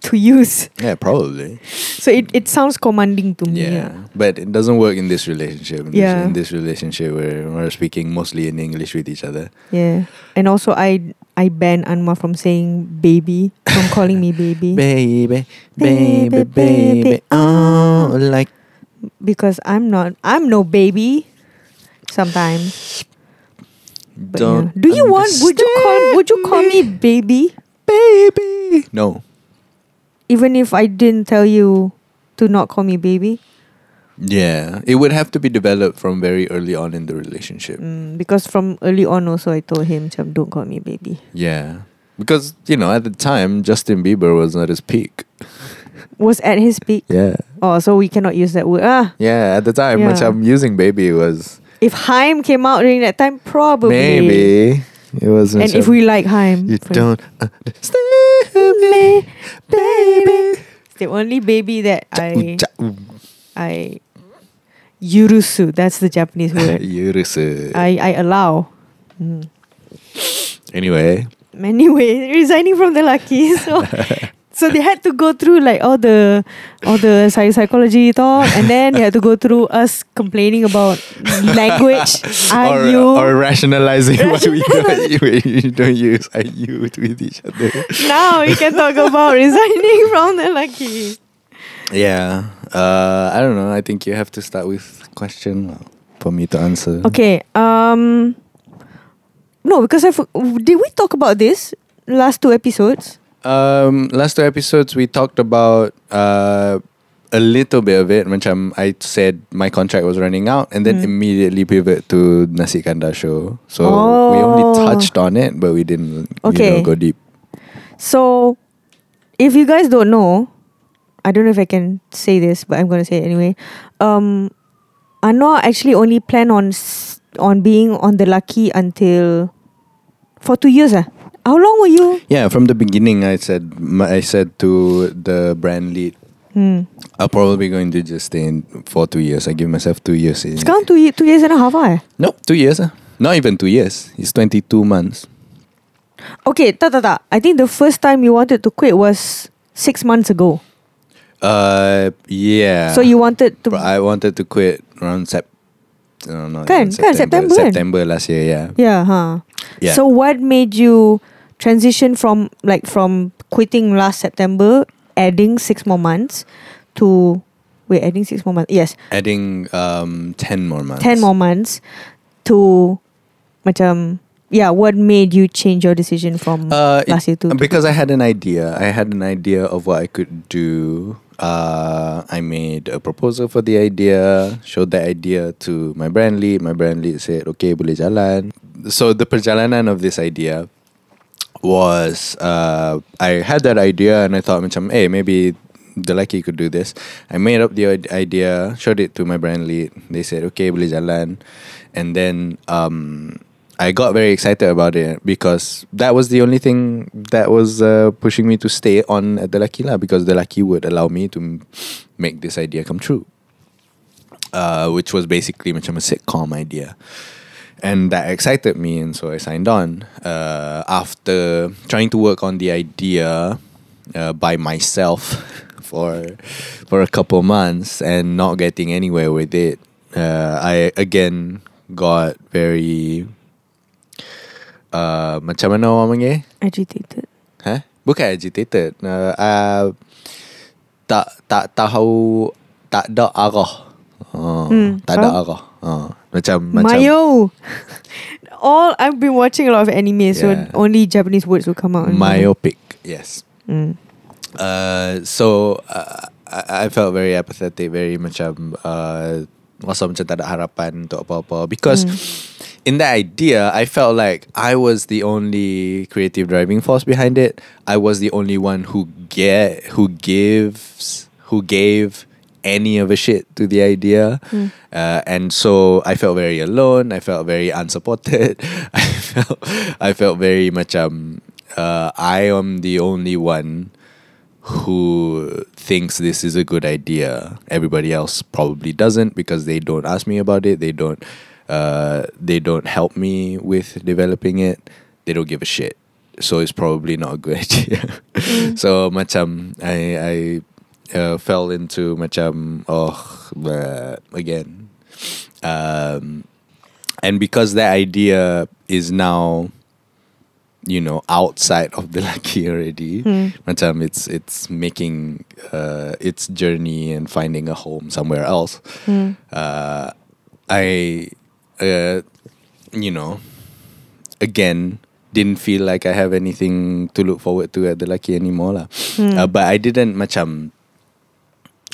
to use. Yeah, probably. So it, it sounds commanding to me. Yeah, but it doesn't work in this relationship. In this, Yeah. in this relationship, where we're speaking mostly in English with each other. Yeah. And also I I ban Anma from saying baby, from calling me baby. Baby, Baby, baby, baby, oh, like because I'm not I'm no baby sometimes. But don't. yeah. Do you want would you call would you call me baby baby? No. Even if I didn't tell you to not call me baby? Yeah, it would have to be developed from very early on in the relationship. Mm, because from early on also I told him "Macam, don't call me baby. Yeah, because you know at the time Justin Bieber was at his peak. Was at his peak. Yeah, Oh, so we cannot use that word. Ah, yeah. At the time, Yeah. macam using baby was if Haim came out during that time, probably. maybe it was. And if we like Haim, you don't understand me, baby. It's the only baby that I I yurusu. That's the Japanese word. Yurusu. I I allow. Mm. Anyway, Anyway, resigning from the lucky. So so they had to go through like all the all the psy- psychology talk, and then they had to go through us complaining about language. or, IU. or rationalizing why we don't, we don't use IU with each other. now we can talk about resigning from the lucky. Yeah. Uh, I don't know. I think you have to start with question for me to answer. Okay. Um. no because I did we talk about this last two episodes? Um, last two episodes we talked about uh, a little bit of it. Macam I said my contract was running out, and then Hmm. immediately pivot to Nasi Kandar show. So we only Oh. touched on it, but we didn't you know, go deep. So, if you guys don't know, I don't know if I can say this, but I'm gonna say it anyway. Um, Anwar actually only planned on s- on being on the lucky until for two years. Ah, how long were you? Yeah, from the beginning, I said I said to the brand lead, Hmm. I'm probably going to just stay in for two years. I give myself two years. In. Sekarang two, two years and a half ah. eh? No, two years. ah. Not even two years. It's 22 months. Okay, tak tak tak. I think the first time you wanted to quit was six months ago. Uh, yeah. So you wanted to. I wanted to quit around Sep. No, no, Kan, kan, September? September last year, yeah. Yeah, huh. Yeah. So what made you transition from like from quitting last September, adding six more months, to wait, adding six more months. Yes, Adding um, 10 more months. ten more months, to, macam yeah. What made you change your decision from Uh, last year to? because I had an idea. I had an idea of what I could do. Uh, I made a proposal for the idea, showed the idea to my brand lead. My brand lead said, okay, boleh jalan. So the perjalanan of this idea was uh, I had that idea and I thought, macam, hey, maybe the lucky could do this. I made up the idea, showed it to my brand lead. They said, okay, boleh jalan. And then um, I got very excited about it because that was the only thing that was uh, pushing me to stay on at the Lucky lah because the Lucky would allow me to make this idea come true. Uh, which was basically macam a sitcom idea. And that excited me and so I signed on. Uh, after trying to work on the idea uh, by myself for for a couple months and not getting anywhere with it, uh, I again got very uh, macam mana orang panggil? agitated. Ha? Bukan agitated. Uh, uh, tak tak tahu tak ada arah. Uh, Hmm, tak ada arah. Uh, macam macam Mayo. All I've been watching a lot of anime, so only Japanese words will come out. myopic. Yes. Mm. Uh, so uh, I, I felt very apathetic, very macam uh, rasa macam tak ada harapan untuk apa-apa because Mm. in that idea I felt like I was the only creative driving force behind it. I was the only one who get who gives who gave any of a shit to the idea. Mm. Uh, and so I felt very alone. I felt very unsupported. I felt I felt very macam uh, I am the only one who thinks this is a good idea. Everybody else probably doesn't because they don't ask me about it. They don't uh, they don't help me with developing it. They don't give a shit. So it's probably not a good idea. so macam I I uh, fell into macam oh uh, again. Um, and because that idea is now you know outside of the lucky already Hmm. macam it's it's making uh, its journey and finding a home somewhere else Mm. uh, I uh, you know again didn't feel like I have anything to look forward to at the lucky anymore lah. Hmm. Uh, but I didn't macam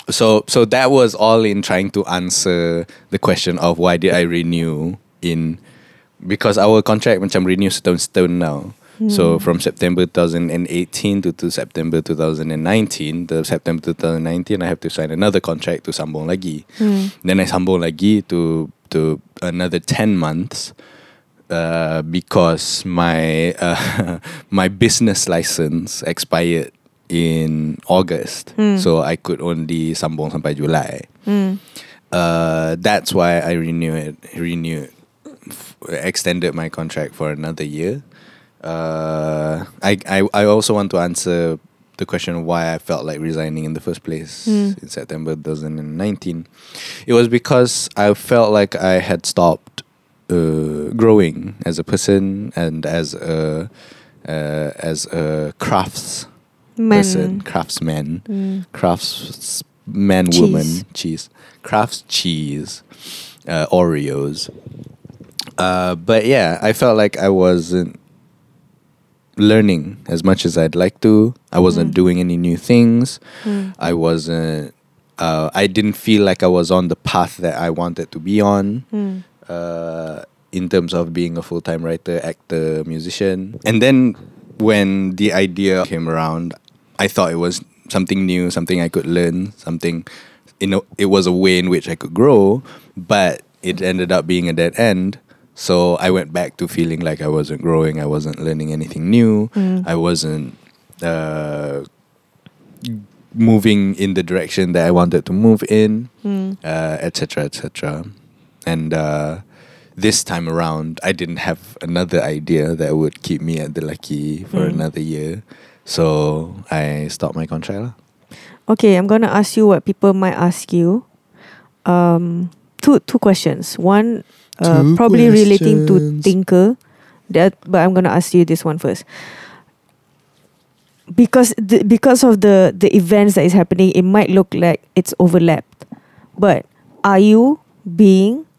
so so that was all in trying to answer the question of why did I renew in because our contract macam renew setahun-setahun now. So Hmm. from September 2018 to, to September 2019, the September 2019 I have to sign another contract to sambung lagi. Mm. Then I sambung lagi to to another 10 months uh, because my uh, my business license expired in August. Hmm. So I could only sambung sampai July. Mm. Uh, that's why I renewed renewed f- extended my contract for another year. Uh, I, I I also want to answer the question why I felt like resigning in the first place Mm. in September 2019. It was because I felt like I had stopped uh, growing as a person and as a uh, as a crafts person, craftsman Mm. craftsman Cheese. woman cheese crafts cheese uh, oreos Uh, but yeah, I felt like I wasn't learning as much as I'd like to. I wasn't Mm. doing any new things. Hmm. I wasn't. Uh, I didn't feel like I was on the path that I wanted to be on. Hmm. Uh, in terms of being a full time writer, actor, musician. And then when the idea came around, I thought it was something new, something I could learn, something. You know, it was a way in which I could grow, but it ended up being a dead end. So I went back to feeling like I wasn't growing, I wasn't learning anything new, Hmm. I wasn't uh, moving in the direction that I wanted to move in Hmm. uh, etc., etc. And uh, this time around, I didn't have another idea that would keep me at the Lucky for Mm. another year, so I stopped my contract. lah. Okay, I'm gonna ask you what people might ask you. Um, two two questions. One, uh, Two probably relating to questions. Thinker. That, but I'm gonna ask you this one first. Because the, because of the the events that is happening, it might look like it's overlapped. But are you being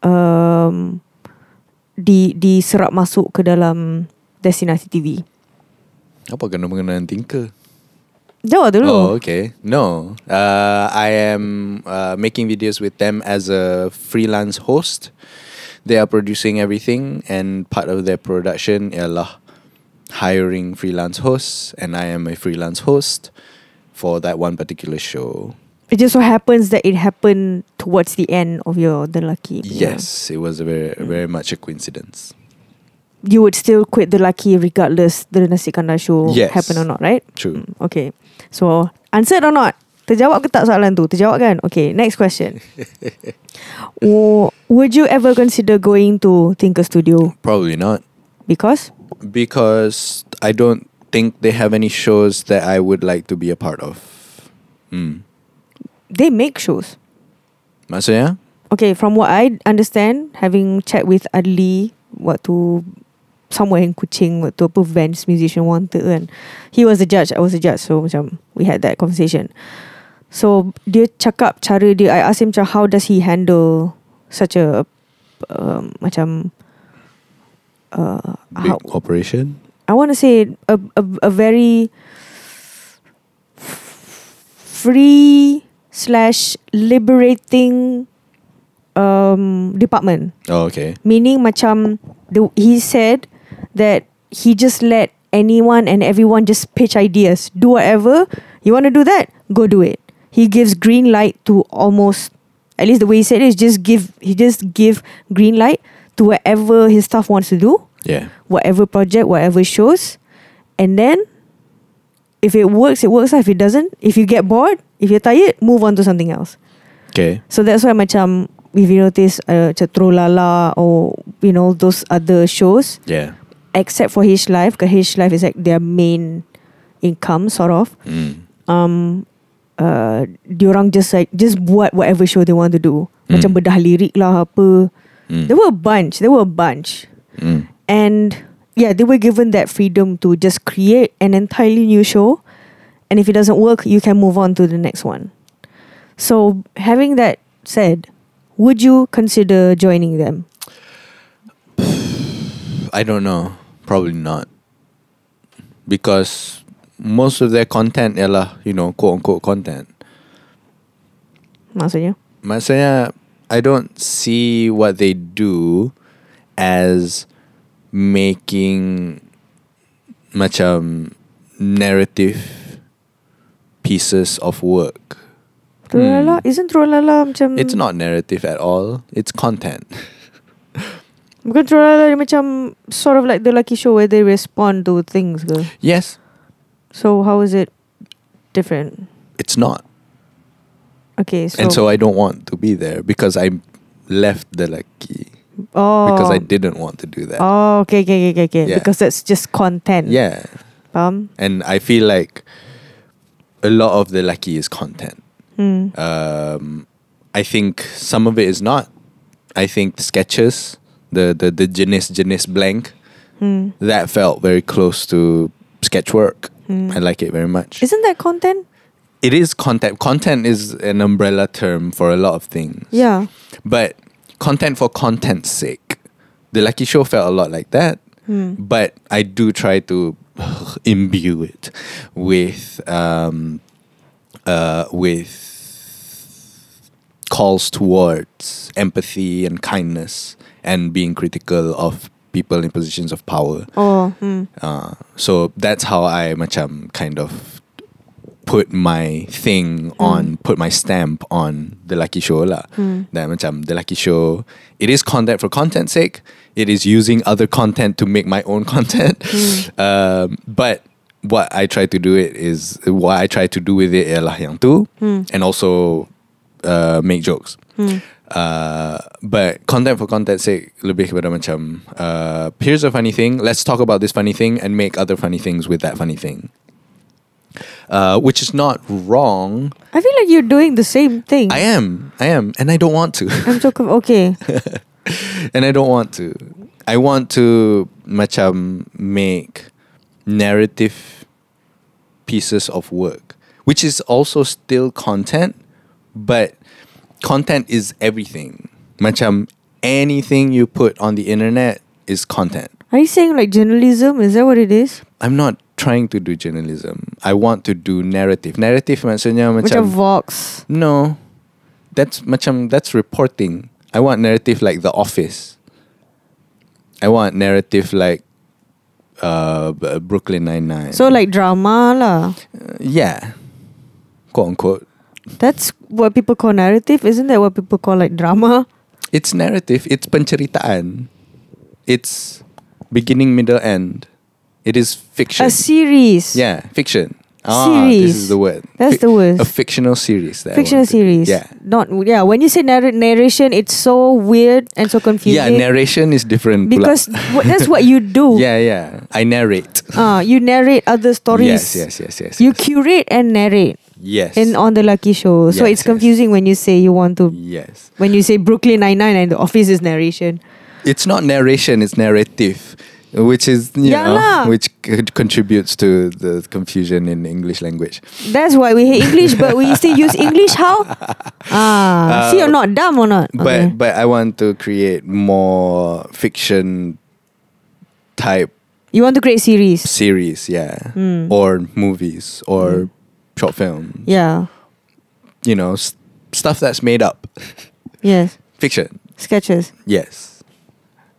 um, di diserap masuk ke dalam destinasi TV? Apa kena mengenai Thinker? Jawab dulu. Oh, okay. No, uh, I am uh, making videos with them as a freelance host. They are producing everything, and part of their production ialah hiring freelance hosts, and I am a freelance host for that one particular show. It just so happens that it happened towards the end of your The Lucky. Yes, it was a very very much a coincidence. You would still quit The Lucky regardless the Nasi Kandar show Yes. happen or not, right? True. Mm, Okay. So, answered or not? Terjawab ke tak soalan tu? Terjawab kan? Okay, next question. Would you ever consider going to Thinker Studio? Probably not Because? because I don't think they have any shows that I would like to be a part of. Hmm. They make shows. Maksudnya? Okay, from what I understand, having chat with Adli waktu somewhere in Kuching waktu apa Vans Musician Wanted kan. He was the judge, I was the judge. So macam we had that conversation. So dia cakap cara dia, I asked him macam how does he handle such a um, macam uh, Big how, operation. I want to say a, a, a very free slash liberating um, department. Oh, okay. Meaning macam the, he said that he just let anyone and everyone just pitch ideas. Do whatever. You want to do that? Go do it. He gives green light to almost at least the way he said it is just give he just give green light to whatever his staff wants to do Yeah. whatever project, whatever shows, and then if it works, it works. If it doesn't, if you get bored, if you're tired, move on to something else. Okay. So that's why macam if you notice uh, macam Trolala or you know those other shows, Yeah. Except for H Life, because H Life is like their main income sort of. Mm. Um, uh, diorang just like just buat whatever show they want to do. Macam Mm. bedah lirik lah apa. Mm. There were a bunch. There were a bunch. Mm. And yeah, they were given that freedom to just create an entirely new show. And if it doesn't work, you can move on to the next one. So, having that said, would you consider joining them? I don't know. Probably not. Because most of their content ialah, you know, quote unquote content. Maksudnya? Maksudnya, I don't see what they do as making macam narrative pieces of work. Trolala? Hmm. Isn't Trolala macam... It's not narrative at all. It's content. Bukan Trolala dia macam sort of like the Lucky Show where they respond to things ke? Yes, So, how is it different? it's not. Okay, so... and so I don't want to be there because I left the lucky oh. because I didn't want to do that. Oh, okay, okay, okay, okay. Yeah. Because that's just content. Yeah, Faham? and I feel like a lot of the lucky is content. Hmm. Um, I think some of it is not. I think the sketches, the the the jenis jenis blank, Hmm. that felt very close to sketch work. Hmm. I like it very much. Isn't that content? it is content. Content is an umbrella term for a lot of things. Yeah. But content for content's sake The Lucky Show felt a lot like that, Hmm. but I do try to imbue it with um, uh, with calls towards empathy and kindness and being critical of people in positions of power. Oh, hmm. Uh, so that's how I macam kind of put my thing on, put my stamp on the Lucky Show lah. Hmm. That macam the Lucky Show, it is content for content's sake. It is using other content to make my own content. Um, but what I try to do it is what I try to do with it ialah yang tu, Hmm. and also uh, make jokes. Uh, but content for content's sake lebih kepada macam uh, here's a funny thing. Let's talk about this funny thing and make other funny things with that funny thing. Uh, which is not wrong. I feel like you're doing the same thing. I am. I am. And I don't want to. I'm so conf- okay. and I don't want to. I want to macam make narrative pieces of work which is also still content but content is everything macam anything you put on the internet is content Are you saying like journalism? Is that what it is? I'm not trying to do journalism I want to do narrative narrative maksudnya Macam macam Vox. no that's macam that's reporting I want narrative like The Office I want narrative like uh, Brooklyn Nine Nine. So like drama lah. yeah, quote unquote. That's what people call narrative. Isn't that what people call like drama? It's narrative. It's penceritaan. It's beginning, middle, end. It is fiction. A series. yeah, fiction. Ah, this is the word. That's the word. A fictional series. That I Fictional series. Yeah. Not yeah. When you say narr- narration, it's so weird and so confusing. Yeah, narration is different. pula. because that's what you do. yeah, yeah. I narrate. Uh, you narrate other stories. Yes, yes, yes, yes. You yes. curate and narrate Yes. in on the Lucky Show. So Yes, it's confusing when you say you want to Yes. when you say Brooklyn Nine Nine and the Office is narration. It's not narration, it's narrative. Which is, you Yeah know, lah. which c- contributes to the confusion in English language. That's why we hate English, but we still use English. How? Ah, see, you're not dumb or not? But Okay. but I want to create more fiction type you want to create series? series, yeah, Hmm. or movies or short film. Yeah. You know, s- stuff that's made up. Yes. Fiction, Sketches. yes.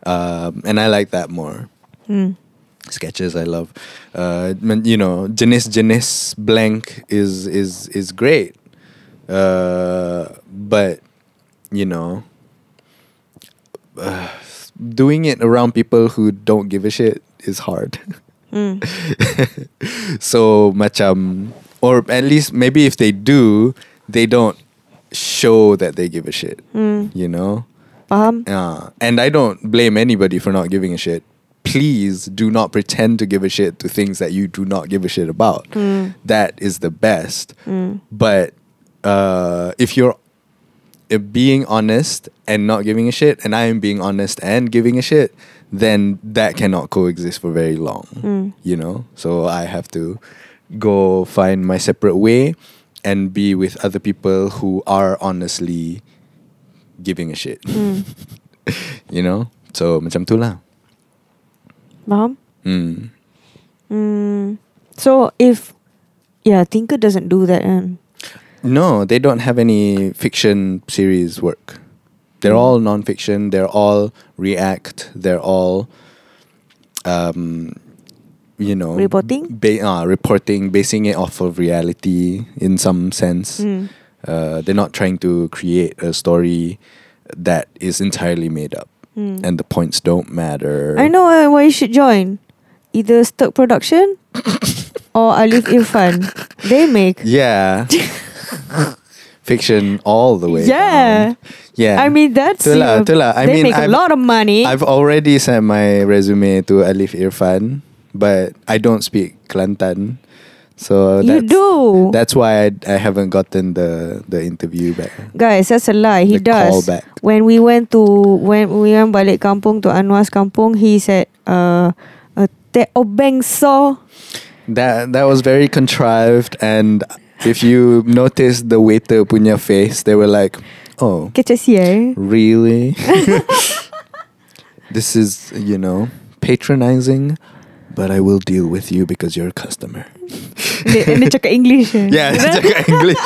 Um, and I like that more. Mm. sketches I love. Uh, you know, jenis jenis blank is is is great. Uh, but you know, uh, doing it around people who don't give a shit is hard. Mm. so macam, or at least maybe if they do, they don't show that they give a shit. Mm. You know. Faham? Uh, and I don't blame anybody for not giving a shit. Please do not pretend to give a shit to things that you do not give a shit about. Mm. That is the best. Mm. But uh, if you're being honest and not giving a shit, and I am being honest and giving a shit, then that cannot coexist for very long. Mm. You know? So I have to go find my separate way and be with other people who are honestly giving a shit. Mm. you know? So macam tu lah. Faham? Mm. Mm. So if yeah, Thinker doesn't do that. No, they don't have any fiction series work. They're Mm. all non-fiction. They're all react. They're all, um, you know, Reporting? Ba- uh, reporting, basing it off of reality in some sense. Mm. Uh, they're not trying to create a story that is entirely made up, Mm. and the points don't matter. I know uh, why you should join. Either Sturk Production or Alif Irfan. They make. Yeah. Fiction all the way. Yeah. down. Yeah. I mean that's Tu lah, uh, tu lah. I they mean, make a I've- lot of money. I've already sent my resume to Alif Irfan, but I don't speak Kelantan. So you that's, do. That's why I, I haven't gotten the, the interview back. Guys, that's a lie. He The does. When we went to when we went balik kampung to Anwar's kampung, he said, uh, uh te obeng so. That that was very contrived and if you notice the waiter punya face, they were like, Oh, eh? really? This is, you know, patronizing, but I will deal with you because you're a customer. dia cakap English eh. Yeah, cakap English.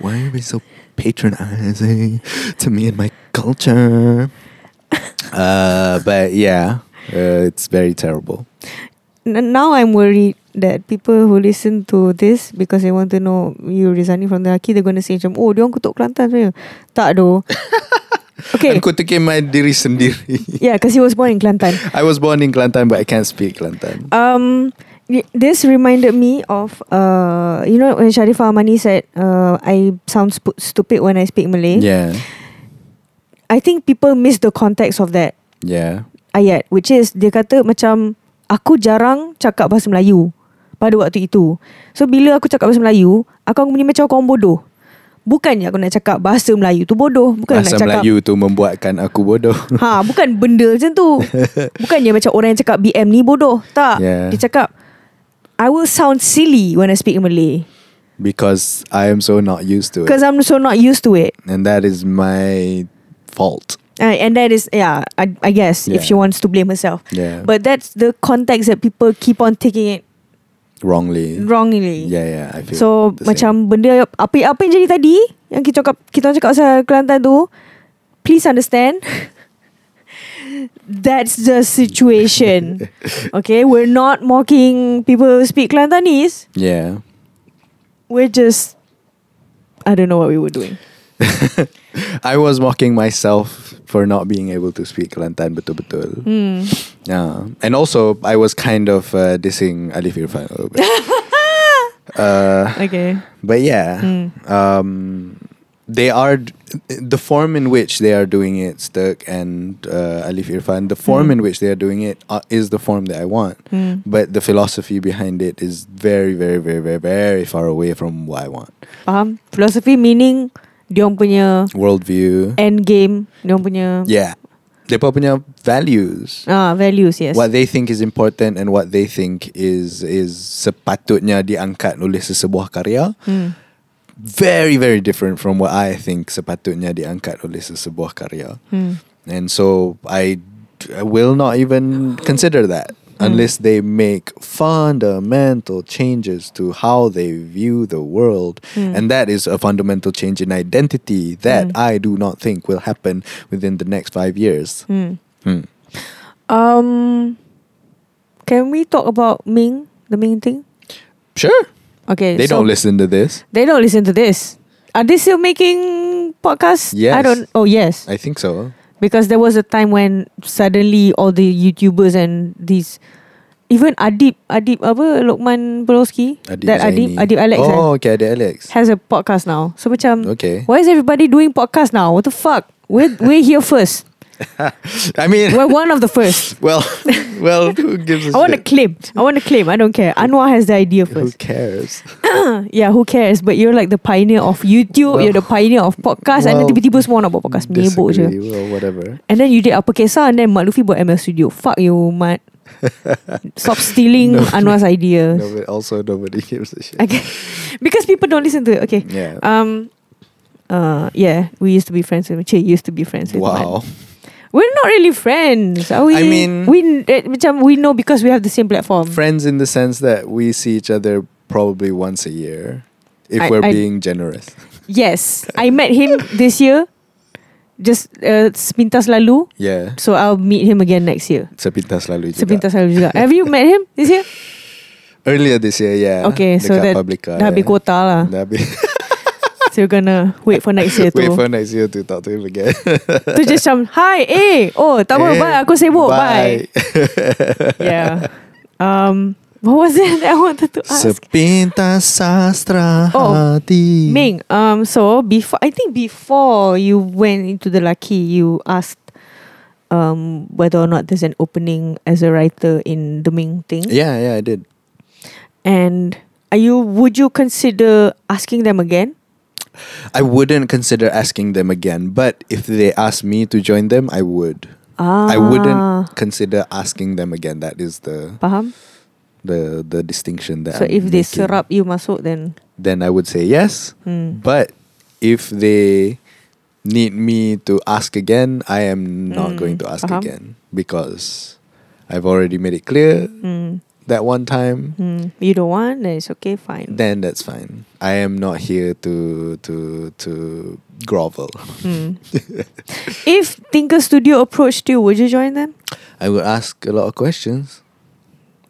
Why are you being so patronizing to me and my culture? Uh, but yeah, uh, it's very terrible. N- now I'm worried that people who listen to this because they want to know you resigning from the Lucky, they're going to say oh, dia orang kutuk Kelantan sebenarnya. Tak doh. okay. Aku kutukin my diri sendiri. Yeah, because he was born in Kelantan. I was born in Kelantan, but I can't speak Kelantan. Um, this reminded me of uh, you know when Sharifah Amani said, uh, I sound sp- stupid when I speak Malay. Yeah, I think people miss the context of that yeah. ayat, which is dia kata macam aku jarang cakap bahasa Melayu pada waktu itu. So bila aku cakap bahasa Melayu, aku akan bunyi macam orang bodoh. Bukannya aku nak cakap bahasa Melayu tu bodoh, bukan Bahasa nak cakap Melayu tu membuatkan aku bodoh. Ha, bukan benda macam tu. Bukannya macam orang yang cakap BM ni bodoh. Tak. Yeah. Dia cakap I will sound silly when I speak Malay because I am so not used to it. because I'm so not used to it. And that is my fault. Uh, and that is yeah, I, I guess if Yeah. she wants to blame herself. Yeah. But that's the context that people keep on taking it wrongly. wrongly. Yeah, yeah. I feel So the same. macam benda apa apa yang jadi tadi yang kita cakap kita cakap pasal Kelantan tu please understand that's the situation. okay, we're not mocking people who speak Kelantanese. Yeah. We're just I don't know what we were doing. I was mocking myself for not being able to speak Kelantan betul-betul. Hmm. Yeah. And also, I was kind of uh, dissing Alif Irfan a little bit. uh, Okay. but yeah, Mm. um, they are the form in which they are doing it, Stuk and uh, Alif Irfan. The form Mm. in which they are doing it uh, is the form that I want. Hmm. But the philosophy behind it is very, very, very, very, very far away from what I want. Faham? Philosophy meaning dia orang punya Worldview. end game, dia orang punya Yeah. Punya values. ah values yes. What they think is important and what they think is is sepatutnya diangkat oleh sesebuah karya. Hmm. Very, very different from what I think sepatutnya diangkat oleh sesebuah karya. Hmm. And so I, I will not even consider that. Unless they make fundamental changes to how they view the world. Mm. And that is a fundamental change in identity that Mm. I do not think will happen within the next five years. Hmm. Hmm. Um can we talk about Ming, the Ming thing? Sure. Okay. They so don't listen to this. They don't listen to this. Are they still making podcasts? I don't oh yes. I think so. Because there was a time when suddenly all the YouTubers and these even Adib Adib apa Lokman Adib that Adib Zaini. Adib Alex eh, Oh, okay, Adib Alex. has a podcast now. So macam Okay. why is everybody doing podcast now? What the fuck? We're we're here first. I mean, We're one of the first. well, well, who gives a I want to claim. I want to claim. I don't care. Anwar has the idea first. Who cares? yeah, who cares? But you're like the pioneer of YouTube. Well- you're the pioneer of podcast. and then well, tiba-tiba semua nak buat podcast. Je. Disagree, well, whatever. And then you did apa kisah and then Mat Luthfi buat ML Studio. Fuck you, Mat. Stop stealing No. Anwar's ideas. No, but also, nobody gives a shit. Okay. because people don't listen to it. Okay. Yeah. Um. Uh. Yeah. We used to be friends with. Che used to be friends with. Wow. We're not really friends. Are we? I mean- we eh, macam we know because we have the same platform. Friends in the sense that we see each other probably once a year, if I- we're I- being generous. Yes, I met him this year. Just uh, sepintas lalu. Yeah. So I'll meet him again next year. Sepintas lalu juga. Sepintas lalu juga. Have you met him this year? Earlier this year, yeah. Okay, so Dekat that Publika, dah habis yeah. kuota lah. Dah habis. You're gonna wait for next year to Wait for next year to talk to him again. Tu just macam, hi, eh, oh, tak apa, Eh, bye, aku sibuk, bye. Bye. Yeah. Um, what was it that I wanted to ask? Sepintas sastra Oh, hati. Ming, um, so before I think before you went into the Lucky, you asked um whether or not there's an opening as a writer in the Ming thing. Yeah, yeah, I did. And are you would you consider asking them again? I wouldn't consider asking them again, but if they ask me to join them, I would. Ah, I wouldn't consider asking them again. That is the the the distinction that. So I'm if they making. serap you masuk then then I would say yes. hmm. But if they need me to ask again, I am not Mm, going to ask again because I've already made it clear Mm. That one time. Mm. You don't want, then it's okay, fine. Then that's fine. I am not here to to to grovel. Mm. if Thinker Studio approached you, would you join them? I would ask a lot of questions.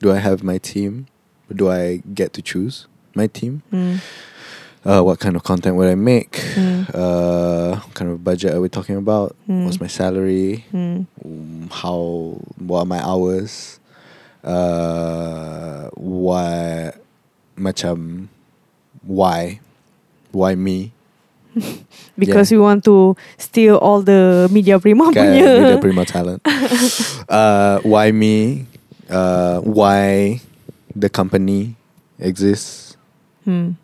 Do I have my team? Do I get to choose my team? Mm. Uh, what kind of content would I make? Mm. Uh, what kind of budget are we talking about? Mm. What's my salary? Mm. Um, how? What are my hours? Uh, why? Macam, why? Why me? Because we want to steal all the media prima Kan, punya. Media Prima talent. uh, why me? Uh, why the company exists? Hmm.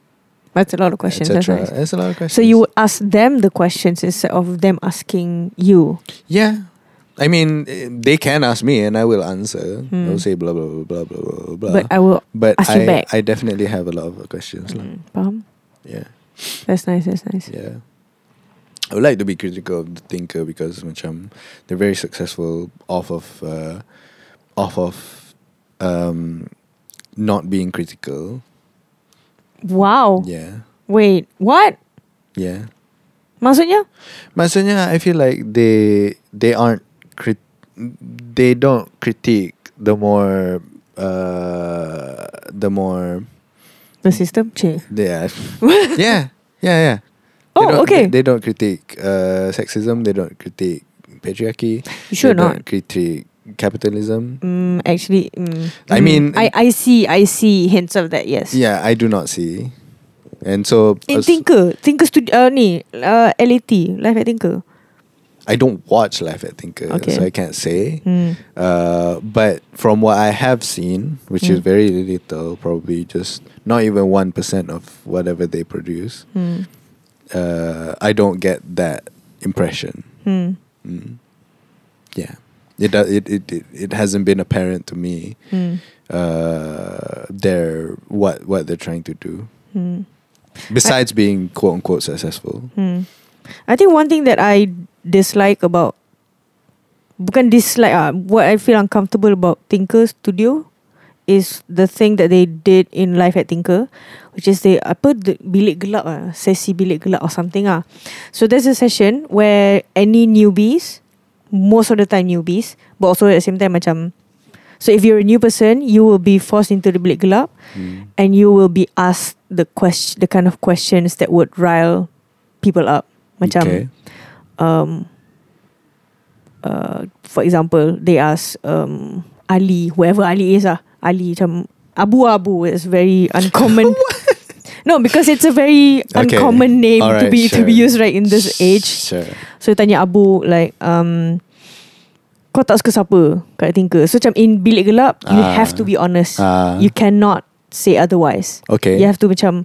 That's a lot of questions. That's nice. It's a lot of questions. So you ask them the questions instead of them asking you. Yeah. I mean, they can ask me and I will answer. Hmm. I'll say blah, blah, blah, blah, blah, blah, blah. But I will. But ask I, you back. I definitely have a lot of questions. Mm, faham? Yeah. That's nice. That's nice. Yeah. I would like to be critical of the thinker because macam they're very successful off of uh, off of um, not being critical. Wow. Yeah. Wait. What? Yeah. Maksudnya? Maksudnya I feel like they they aren't they don't critique the more uh the more The system? Cik. yeah yeah yeah yeah They Oh, okay. they, they don't critique uh sexism they don't critique patriarchy You sure they not? don't critique capitalism Mm, actually, mm, I mean- I, I see, I see hints of that. Yes. yeah I do not see and so In as- Thinker, Thinker Studio, uh, ni, uh, LAT, Live at Thinker. I don't watch Life at Thinker Okay. so I can't say Hmm. Uh, but from what I have seen, which is Mm. very little, probably just not even one percent of whatever they produce, Hmm. uh, I don't get that impression. Hmm. Mm. Yeah, it, it it it hasn't been apparent to me. Hmm. Uh, their what what they're trying to do. Hmm. Besides being quote unquote successful. Hmm. I think one thing that I dislike about bukan dislike ah, what I feel uncomfortable about Thinker Studio is the thing that they did in Live at Thinker, which is they apa the, bilik gelap ah, sesi bilik gelap or something ah. So there's a session where any newbies, most of the time newbies, but also at the same time macam So if you're a new person, you will be forced into the bilik gelap Mm. and you will be asked the question, the kind of questions that would rile people up. Macam, Okay. Um, uh, for example, they ask um, Ali, whoever Ali is ah, Ali macam Abu Abu is very uncommon. no, because it's a very Okay. uncommon name to Alright, be to be sure. used right in this age. Sure. So tanya Abu like um kau tak suka siapa kat Tinker. So macam in bilik gelap you Ah. have to be honest. Ah. you cannot say otherwise. Okay. You have to macam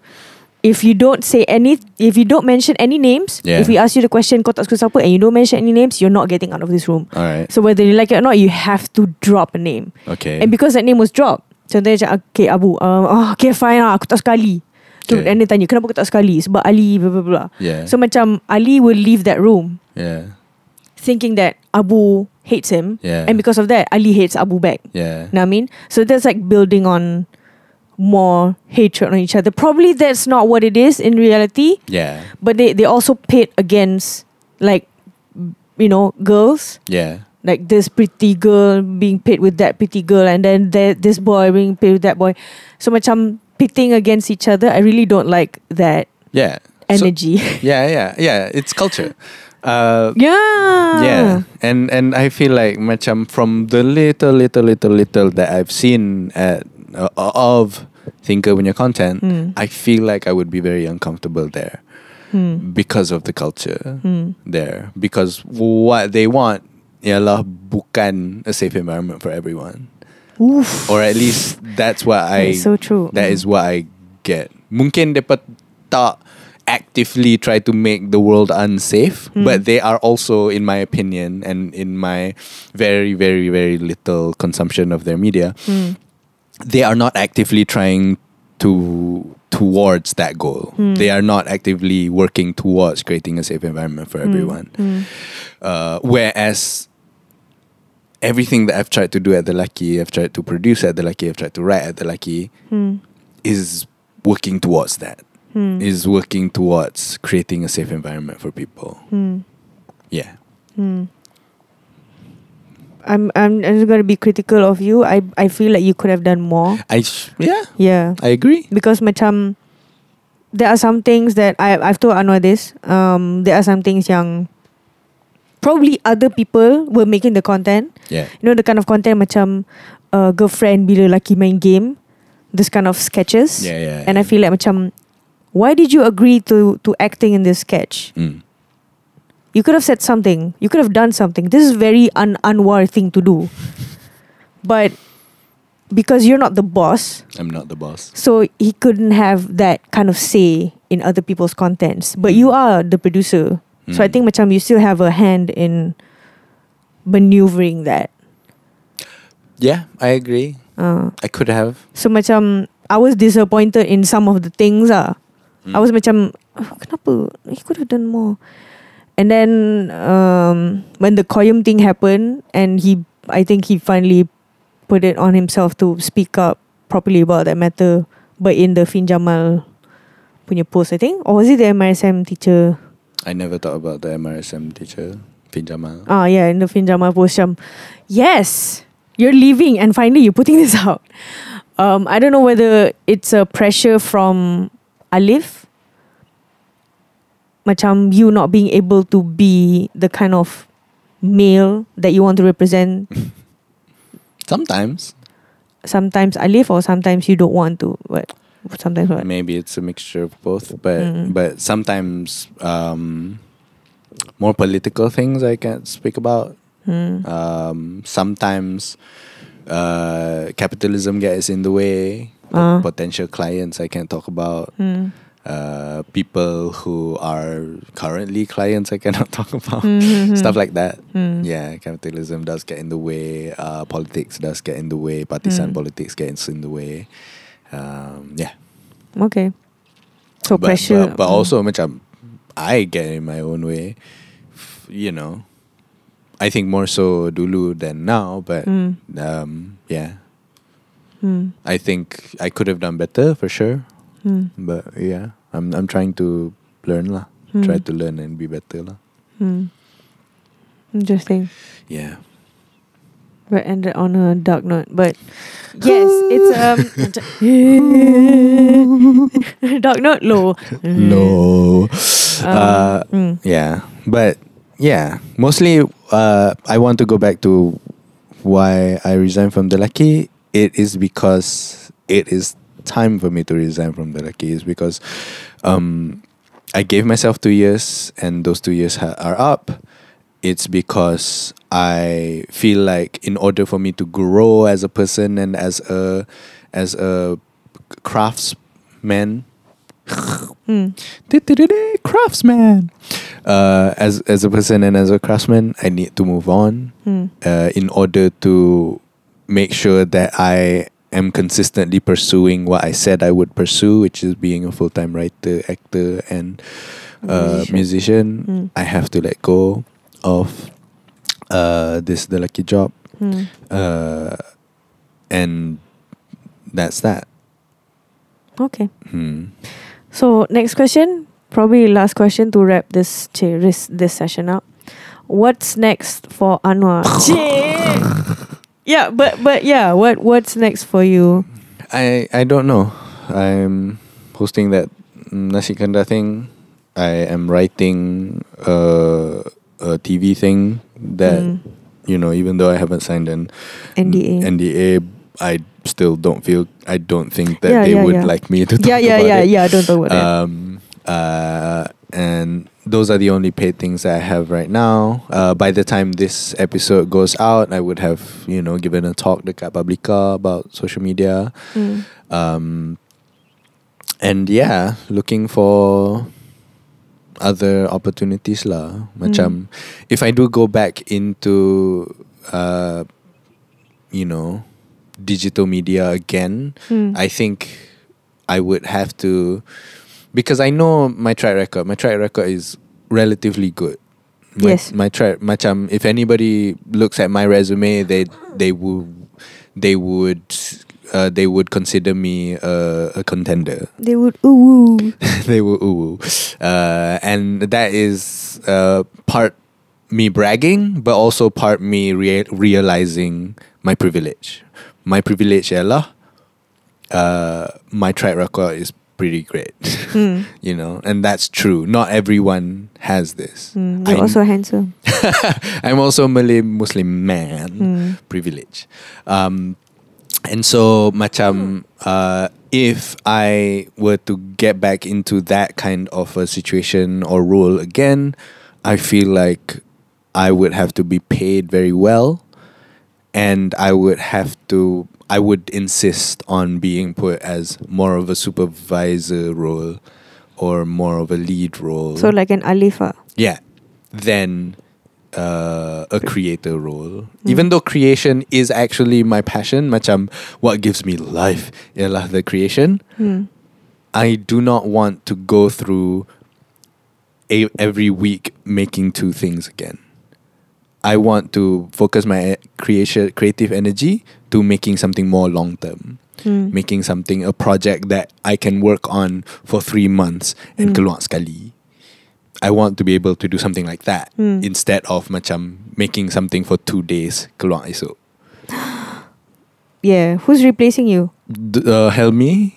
if you don't say any if you don't mention any names, Yeah. if we ask you the question kau tak suka siapa and you don't mention any names, you're not getting out of this room. All right. So whether you like it or not, you have to drop a name. Okay. And because that name was dropped, contohnya macam okay Abu, um, oh, okay fine lah, aku tak suka Ali. So, Okay. And dia tanya kenapa aku tak suka Ali? Sebab Ali blah blah blah. yeah. So macam Ali will leave that room yeah. thinking that Abu hates him. Yeah. And because of that, Ali hates Abu back. Yeah. You know what I mean? So that's like building on more hatred on each other. Probably that's not what it is in reality. Yeah. But they, they also pit against like you know, girls. Yeah. Like this pretty girl being pit with that pretty girl and then this boy being pit with that boy. So much I'm pitting against each other. I really don't like that Yeah. So- energy. yeah, yeah, yeah. It's culture. Uh, yeah. yeah, and and I feel like macam from the little, little, little, little that I've seen at uh, of Thinker punya content, Hmm. I feel like I would be very uncomfortable there Hmm. because of the culture Hmm. there. Because what they want ialah bukan a safe environment for everyone, Oof. or at least that's what I That's so true. That is what I get. Mungkin mereka tak actively try to make the world unsafe, Hmm. but they are also, in my opinion, and in my very, very, very little consumption of their media, Hmm. They are not actively trying to to towards that goal. Hmm. They are not actively working towards creating a safe environment for everyone. Mm. Uh, whereas everything that I've tried to do at the Lucky, I've tried to produce at the Lucky, I've tried to write at the Lucky, Mm. is working towards that. Mm. Is working towards creating a safe environment for people. Mm. Yeah. I'm I'm I'm just gonna be critical of you. I I feel like you could have done more. I yeah, Yeah. I agree. Because macam there are some things that I I've told Anwar this. Um there are some things yang probably other people were making the content. Yeah. You know the kind of content macam uh, girlfriend bila laki main game. This kind of sketches. Yeah, yeah. And I feel like macam why did you agree to to acting in this sketch? Mm. You could have said something. You could have done something. This is very un Anwar thing to do. But because you're not the boss, I'm not the boss. so he couldn't have that kind of say in other people's contents. But you are the producer. So I Mm. think macam you still have a hand in maneuvering that. Yeah, I agree. Uh, I could have. so macam I was disappointed in some of the things ah. Mm. I was macam oh, kenapa? He could have done more. And then um, when the Koyum thing happened, and he, I think he finally put it on himself to speak up properly about that matter. But in the Fynn Jamal punya post, I think, or was it the MRSM teacher? I never thought about the MRSM teacher, Fynn Jamal. Ah, yeah, in the Fynn Jamal post, macam, yes, you're leaving, and finally you're putting this out. Um, I don't know whether it's a pressure from Alif, macam you not being able to be the kind of male that you want to represent. Sometimes. Sometimes I live, or sometimes you don't want to. But sometimes what? Maybe it's a mixture of both, but Mm. but sometimes um, more political things I can't speak about. Hmm. Um, sometimes uh, capitalism gets in the way. Ah. Potential clients I can't talk about. Hmm. Uh, people who are currently clients I cannot talk about. Hmm, hmm, hmm. Stuff like that. Hmm. Yeah, capitalism does get in the way. Uh, politics does get in the way. Partisan Mm. politics gets in the way. Um, yeah. Okay. So but, pressure. But, but mm. also macam I get in my own way. You know. I think more so dulu than now, but Mm. um, yeah. Hmm. I think I could have done better for sure. Hmm. But yeah, I'm I'm trying to learn lah. Hmm. Try to learn and be better lah. Hmm. Interesting. Yeah. But ended on a dark note. But yes, it's um dark note low. No. Um, uh, mm. Yeah, but yeah, mostly uh, I want to go back to why I resigned from the Lucky. It is because it is time for me to resign from the Lucky. Is because um, I gave myself two years, and those two years ha- are up. It's because I feel like in order for me to grow as a person and as a as a craftsman Mm. craftsman. Uh, as as a person and as a craftsman, I need to move on Mm. uh, in order to make sure that I am consistently pursuing what I said I would pursue, which is being a full time writer, actor, and uh, Musician. musician. Mm. I have to let go of uh, this the lucky job, Mm. uh, and that's that. Okay. Hmm. So next question, probably last question to wrap this this this session up. What's next for Anwar? Yeah, but but yeah, what what's next for you? I I don't know. I'm hosting that nasi kandar thing. I am writing a, a TV thing that Mm. you know. Even though I haven't signed an NDA. NDA, I still don't feel. I don't think that Yeah, they yeah, would yeah. like me to talk yeah, yeah, about yeah, it. yeah. Don't talk about. Um, uh, and those are the only paid things that I have right now. Uh, by the time this episode goes out, I would have you know given a talk dekat Publika about social media. Mm. Um, and yeah, looking for other opportunities lah. Macam if I do go back into uh, you know digital media again, Mm. I think I would have to because I know my track record. My track record is relatively good. My, Yes. My track macam if anybody looks at my resume, they they would they would uh, they would consider me a, a contender. They would ooh. they were ooh, uh, and that is uh, part me bragging, but also part me rea- realizing my privilege. My privilege ialah uh, my track record is pretty great, Hmm. you know, and that's true. Not everyone has this. Hmm. You're I- also handsome. I'm also a Malay Muslim man, Hmm. privilege. Um, and so macam uh, if I were to get back into that kind of a situation or role again, I feel like I would have to be paid very well, and I would have to. I would insist on being put as more of a supervisor role or more of a lead role. So like an alifa. Yeah. Then uh, a creator role. Hmm. Even though creation is actually my passion, macam what gives me life ialah the creation, Hmm. I do not want to go through a, every week making two things again. I want to focus my creation creative energy to making something more long term. Hmm. Making something a project that I can work on for three months and Hmm. keluar sekali. I want to be able to do something like that Hmm. instead of macam making something for two days keluar esok. Yeah. Who's replacing you? D- uh, Helmi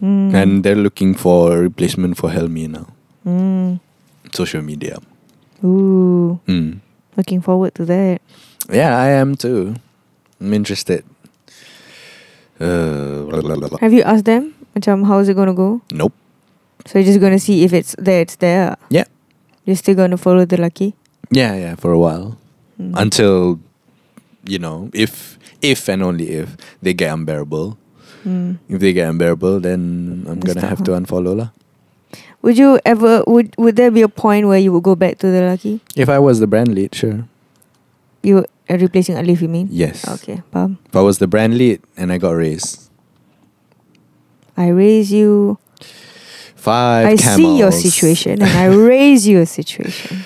Hmm. and they're looking for a replacement for Helmi now. Hmm. Social media. Ooh. Mm. Looking forward to that. Yeah, I am too. I'm interested. Uh, blah, blah, blah. Have you asked them? Macam how's it gonna go? Nope. So you're just gonna see if it's there, it's there. Yeah. You're still gonna follow the lucky? Yeah, yeah, for a while. Hmm. Until, you know, if if and only if they get unbearable. Hmm. If they get unbearable, then I'm That's gonna have to unfollow lah. Would you ever would would there be a point where you would go back to the lucky? If I was the brand lead, sure. You replacing Alif, you mean? Yes. Okay, Pam. If I was the brand lead and I got raised, I raise you. five I see your situation and I raise you a situation.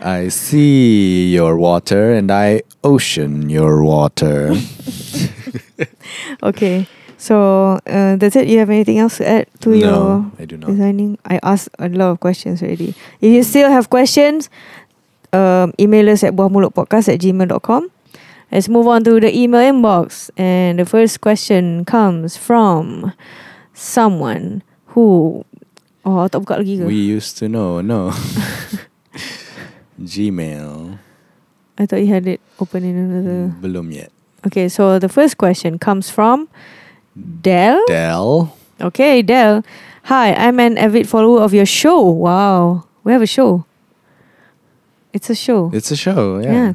I see your water and I ocean your water. Okay, so uh, that's it. You have anything else to add to your I do not. designing? I asked a lot of questions already. If you still have questions, um, email us at buahmulutpodcast at gmail.com. Let's move on to the email inbox. And the first question comes from someone who... Oh, tak buka lagi ke? We used to know, no. Gmail. I thought you had it open in another... Belum yet. Okay, so the first question comes from Dell. Dell. Okay, Dell. Hi, I'm an avid follower of your show. Wow, we have a show. It's a show. It's a show, yeah. Yeah.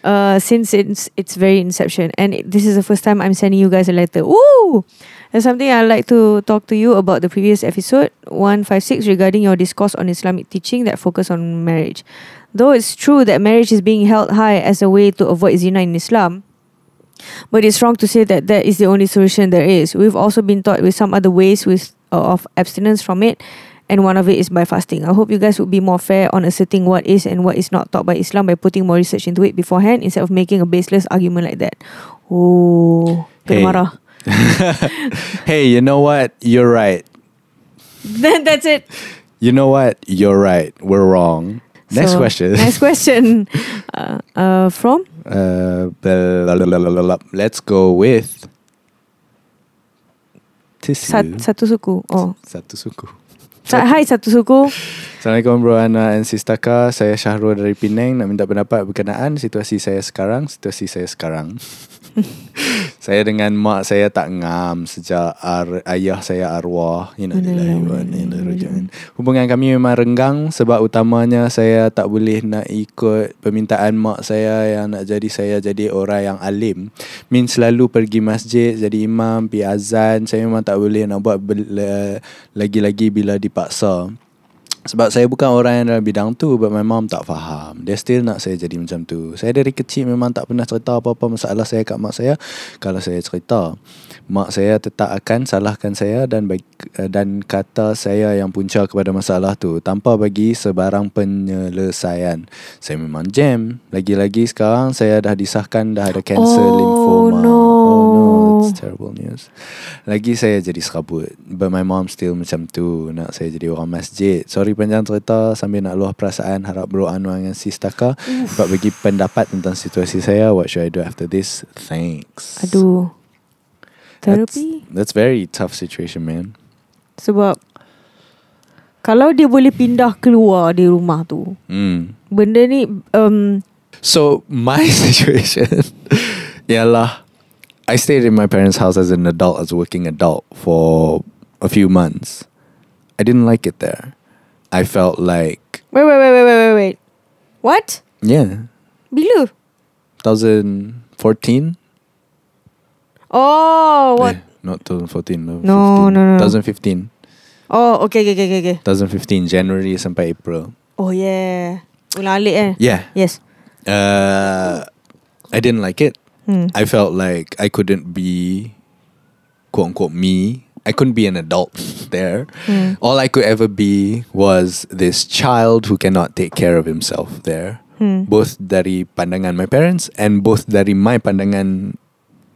Uh, since it's it's very inception, and it, this is the first time I'm sending you guys a letter. Ooh, there's something I'd like to talk to you about the previous episode one five six regarding your discourse on Islamic teaching that focus on marriage. Though it's true that marriage is being held high as a way to avoid zina in Islam, but it's wrong to say that that is the only solution there is. We've also been taught with some other ways with uh, of abstinence from it, and one of it is by fasting. I hope you guys would be more fair on asserting what is and what is not taught by Islam by putting more research into it beforehand instead of making a baseless argument like that. Oh, Hey. marah. hey, you know what? You're right. Then that's it. You know what? You're right. We're wrong. Next So, question. Next question. Uh, uh, from Uh, blah, blah, blah. Let's go with sat, satu suku. Oh, Satu suku. Sa- Hai satu suku. Assalamualaikum bro Ana and Sistaka Saya Syahrul dari Penang. Nak minta pendapat berkenaan situasi saya sekarang Situasi saya sekarang Saya dengan mak saya tak ngam Sejak ar- ayah saya arwah. Innalillahi wa inna ilaihi raji'un. Hubungan kami memang renggang Sebab utamanya saya tak boleh nak ikut Permintaan mak saya Yang nak jadi saya jadi orang yang alim. Min selalu pergi masjid Jadi imam, pergi azan. Saya memang tak boleh nak buat bel- lagi-lagi bila dipaksa Sebab saya bukan orang yang dalam bidang tu But my mom tak faham. Dia still nak saya jadi macam tu. Saya dari kecil memang tak pernah cerita apa-apa masalah saya kat mak saya. Kalau saya cerita Mak saya tetap akan salahkan saya Dan bagi, dan kata saya yang punca kepada masalah tu. Tanpa bagi sebarang penyelesaian. Saya memang jam. Lagi-lagi sekarang saya dah disahkan Dah ada cancer Oh, lymphoma. no. Oh no It's terrible news. Lagi saya jadi serabut. But my mom still macam tu. Nak saya jadi orang masjid. Sorry panjang cerita. Sambil nak luah perasaan Harap bro Anwar dengan sis Taka Dapat bagi pendapat tentang situasi saya. What should I do after this? Thanks. Aduh. Terapi. That's, that's very tough situation man Sebab kalau dia boleh pindah keluar di rumah tu, Hmm. benda ni um, So my situation Ialah I stayed in my parents' house as an adult As a working adult For a few months I didn't like it there I felt like wait wait wait wait wait wait wait. What? Yeah Bila? 2014 Oh, what? Eh, Not 2014 no, No, 15. no, no, no. 2015 Oh, okay, okay, okay, okay. 2015 January sampai April Oh yeah. Ulang alik eh? Yeah Yes. uh, I didn't like it Hmm. I felt like I couldn't be quote unquote me. I couldn't be an adult there. Hmm. All I could ever be was this child who cannot take care of himself there. Hmm. Both dari pandangan my parents and both dari my pandangan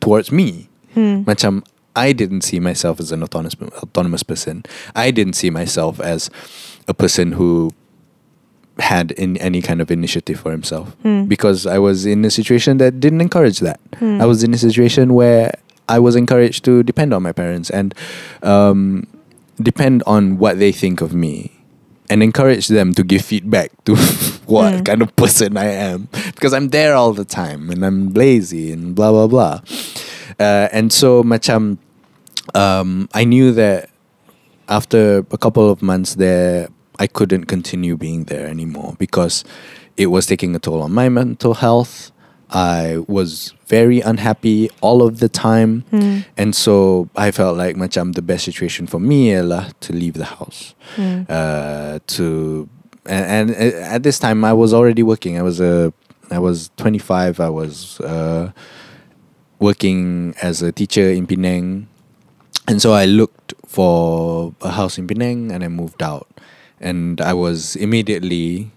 towards me. Hmm. Macam I didn't see myself as an autonomous autonomous person. I didn't see myself as a person who had in any kind of initiative for himself Hmm. because I was in a situation that didn't encourage that. Hmm. I was in a situation where I was encouraged to depend on my parents and um, depend on what they think of me and encourage them to give feedback to what Hmm. kind of person I am because I'm there all the time and I'm lazy and blah blah blah. Uh, and so macam um, I knew that after a couple of months there, I couldn't continue being there anymore because it was taking a toll on my mental health. I was very unhappy all of the time. Hmm. And so I felt like macam the best situation for me ialah to leave the house. Hmm. Uh, to and, and at this time I was already working. I was a I was 25. I was uh, working as a teacher in Penang. And so I looked for a house in Penang and I moved out. And I was immediately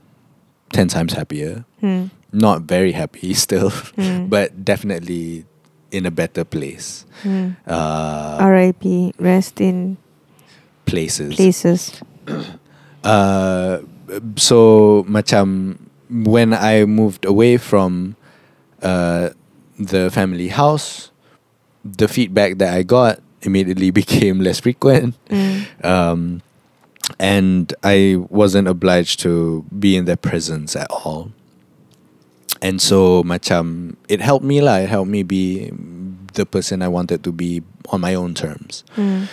10 times happier. Hmm. Not very happy still, Hmm. but definitely in a better place. Hmm. Uh, R.I.P. Rest in places. places. Uh, so macam when I moved away from uh, the family house, the feedback that I got immediately became less frequent. Hmm. Um, and I wasn't obliged to be in their presence at all. And so macam it helped me lah. It helped me be the person I wanted to be on my own terms. Hmm.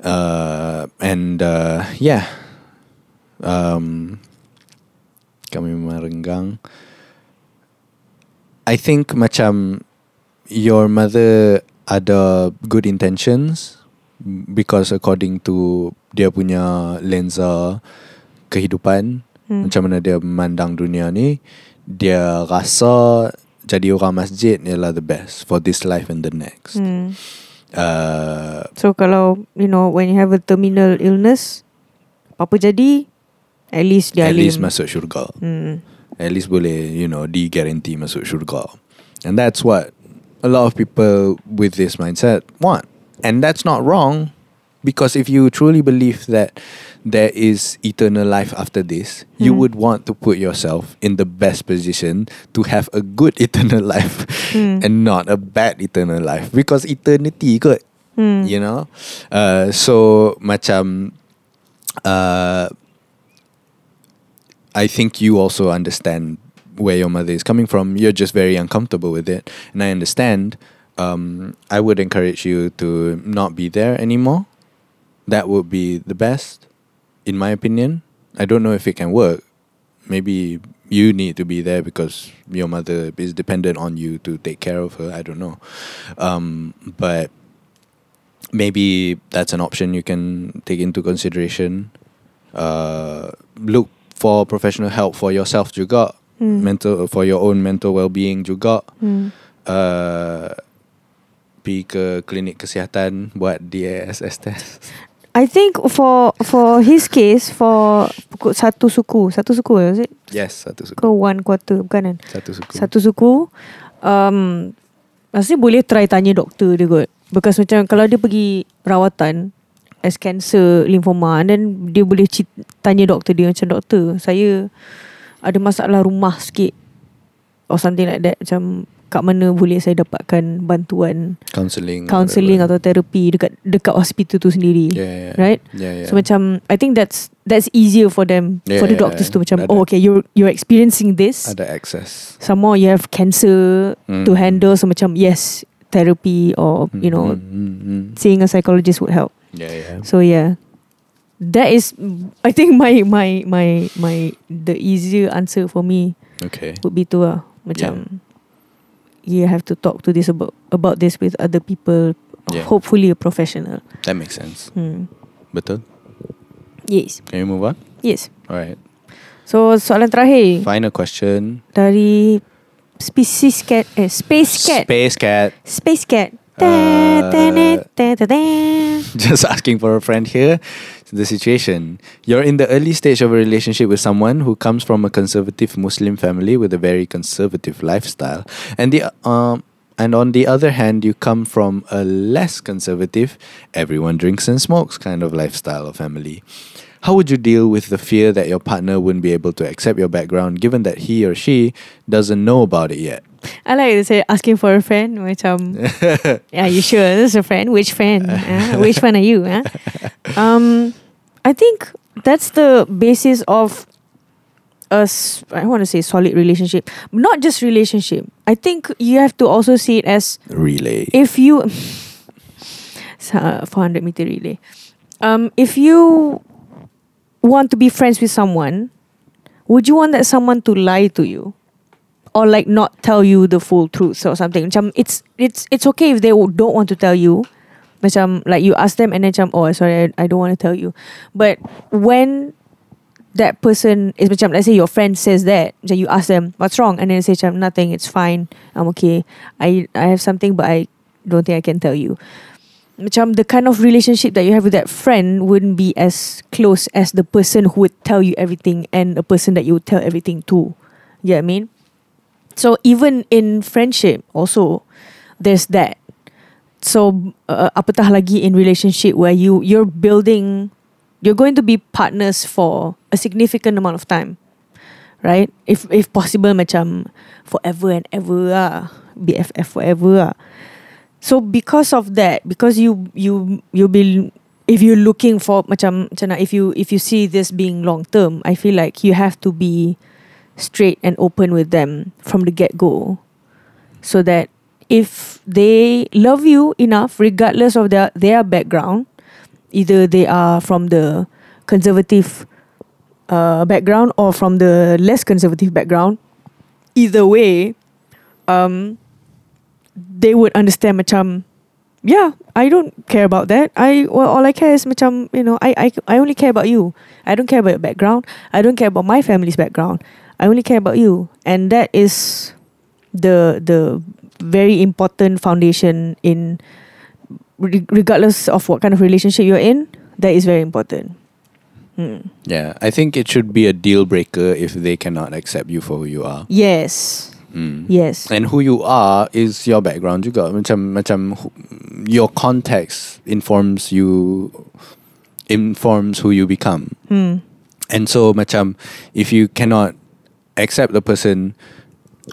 Uh, and uh, yeah, um, kami merenggang. I think macam your mother ada good intentions because according to dia punya lensa kehidupan Hmm. macam mana dia memandang dunia ni dia rasa jadi orang masjid ialah the best for this life and the next. Hmm. Uh, So kalau you know when you have a terminal illness, apa jadi? At least dia at least alim. masuk syurga. Hmm. At least boleh you know di guarantee masuk syurga. And that's what a lot of people with this mindset want. And that's not wrong because if you truly believe that there is eternal life after this, you Hmm. would want to put yourself in the best position to have a good eternal life Hmm. and not a bad eternal life because eternity kot Hmm. you know uh, so macam uh, I think you also understand where your mother is coming from you're just very uncomfortable with it and I understand um, I would encourage you to not be there anymore that would be the best in my opinion I don't know if it can work maybe you need to be there because your mother is dependent on you to take care of her I don't know um, but maybe that's an option you can take into consideration. uh, look for professional help for yourself juga, Hmm. mental for your own mental well-being juga. Hmm. Uh, pergi ke klinik kesihatan buat DASS test. I think for for his case for pukul satu suku. Satu suku is it? Yes, satu ke suku. one quarter bukan kan? Satu suku. satu suku. Um, Rasanya boleh try tanya doktor dia kot. Because macam kalau dia pergi rawatan As cancer lymphoma And then dia boleh cit- tanya doktor dia Macam doktor saya ada masalah rumah sikit Or something like that. Macam kat mana boleh saya dapatkan bantuan Counselling. Counselling atau terapi Dekat dekat hospital tu sendiri yeah, yeah. Right Yeah, yeah. So macam I think that's That's easier for them Yeah, For the yeah, doctors yeah. to macam Ada. Oh okay you're You're experiencing this ada access. Some more you have cancer Mm. to handle so macam yes therapy or you know Mm, mm, mm. seeing a psychologist would help Yeah, yeah. so yeah that is I think my my my my the easier answer for me Okay. would be to uh, macam you have to talk to this about about this with other people Yeah. hopefully a professional That makes sense. hmm. Betul. yes Can you move on? yes All right. so soalan terakhir Final question. dari species cat eh space cat Space cat. Space Cat. Uh. Just asking for a friend here. The situation. You're in the early stage of a relationship with someone who comes from a conservative Muslim family with a very conservative lifestyle. And the um and on the other hand, you come from a less conservative, everyone drinks and smokes kind of lifestyle or family. How would you deal with the fear that your partner wouldn't be able to accept your background given that he or she doesn't know about it yet? I like to say asking for a friend Which macam Are you sure this is a friend? Which friend? Ah, which one are you? ah? Um, I think that's the basis of a s- I want to say solid relationship. Not just relationship. I think you have to also see it as Relay. if you Sa- 400 meter relay. Um, if you want to be friends with someone, would you want that someone to lie to you? Or like not tell you the full truth or something. Macam it's it's it's okay if they don't want to tell you. Macam like you ask them and then macam oh sorry I, I don't want to tell you. But when that person is macam let's say your friend says that macam you ask them what's wrong and then they say macam nothing it's fine I'm okay I I have something but I don't think I can tell you macam the kind of relationship that you have with that friend wouldn't be as close as the person who would tell you everything and a person that you would tell everything to. You know what I mean? So even in friendship also there's that. So uh, apatah lagi in relationship where you you're building you're going to be partners for a significant amount of time right? If if possible macam forever and ever ah BFF forever so because of that because you you you be if you're looking for macam macam if you if you see this being long term I feel like you have to be straight and open with them from the get go so that if they love you enough regardless of their their background either they are from the conservative uh, background or from the less conservative background either way um they would understand macam yeah I don't care about that. I well, all I care is macam you know I, I I only care about you. I don't care about your background. I don't care about my family's background. I only care about you. And that is the the very important foundation in regardless of what kind of relationship you're in that is very important. Hmm. Yeah, I think it should be a deal breaker if they cannot accept you for who you are. yes Mm. yes And who you are is your background juga. Macam macam your context informs you informs who you become. hmm. And so macam if you cannot accept the person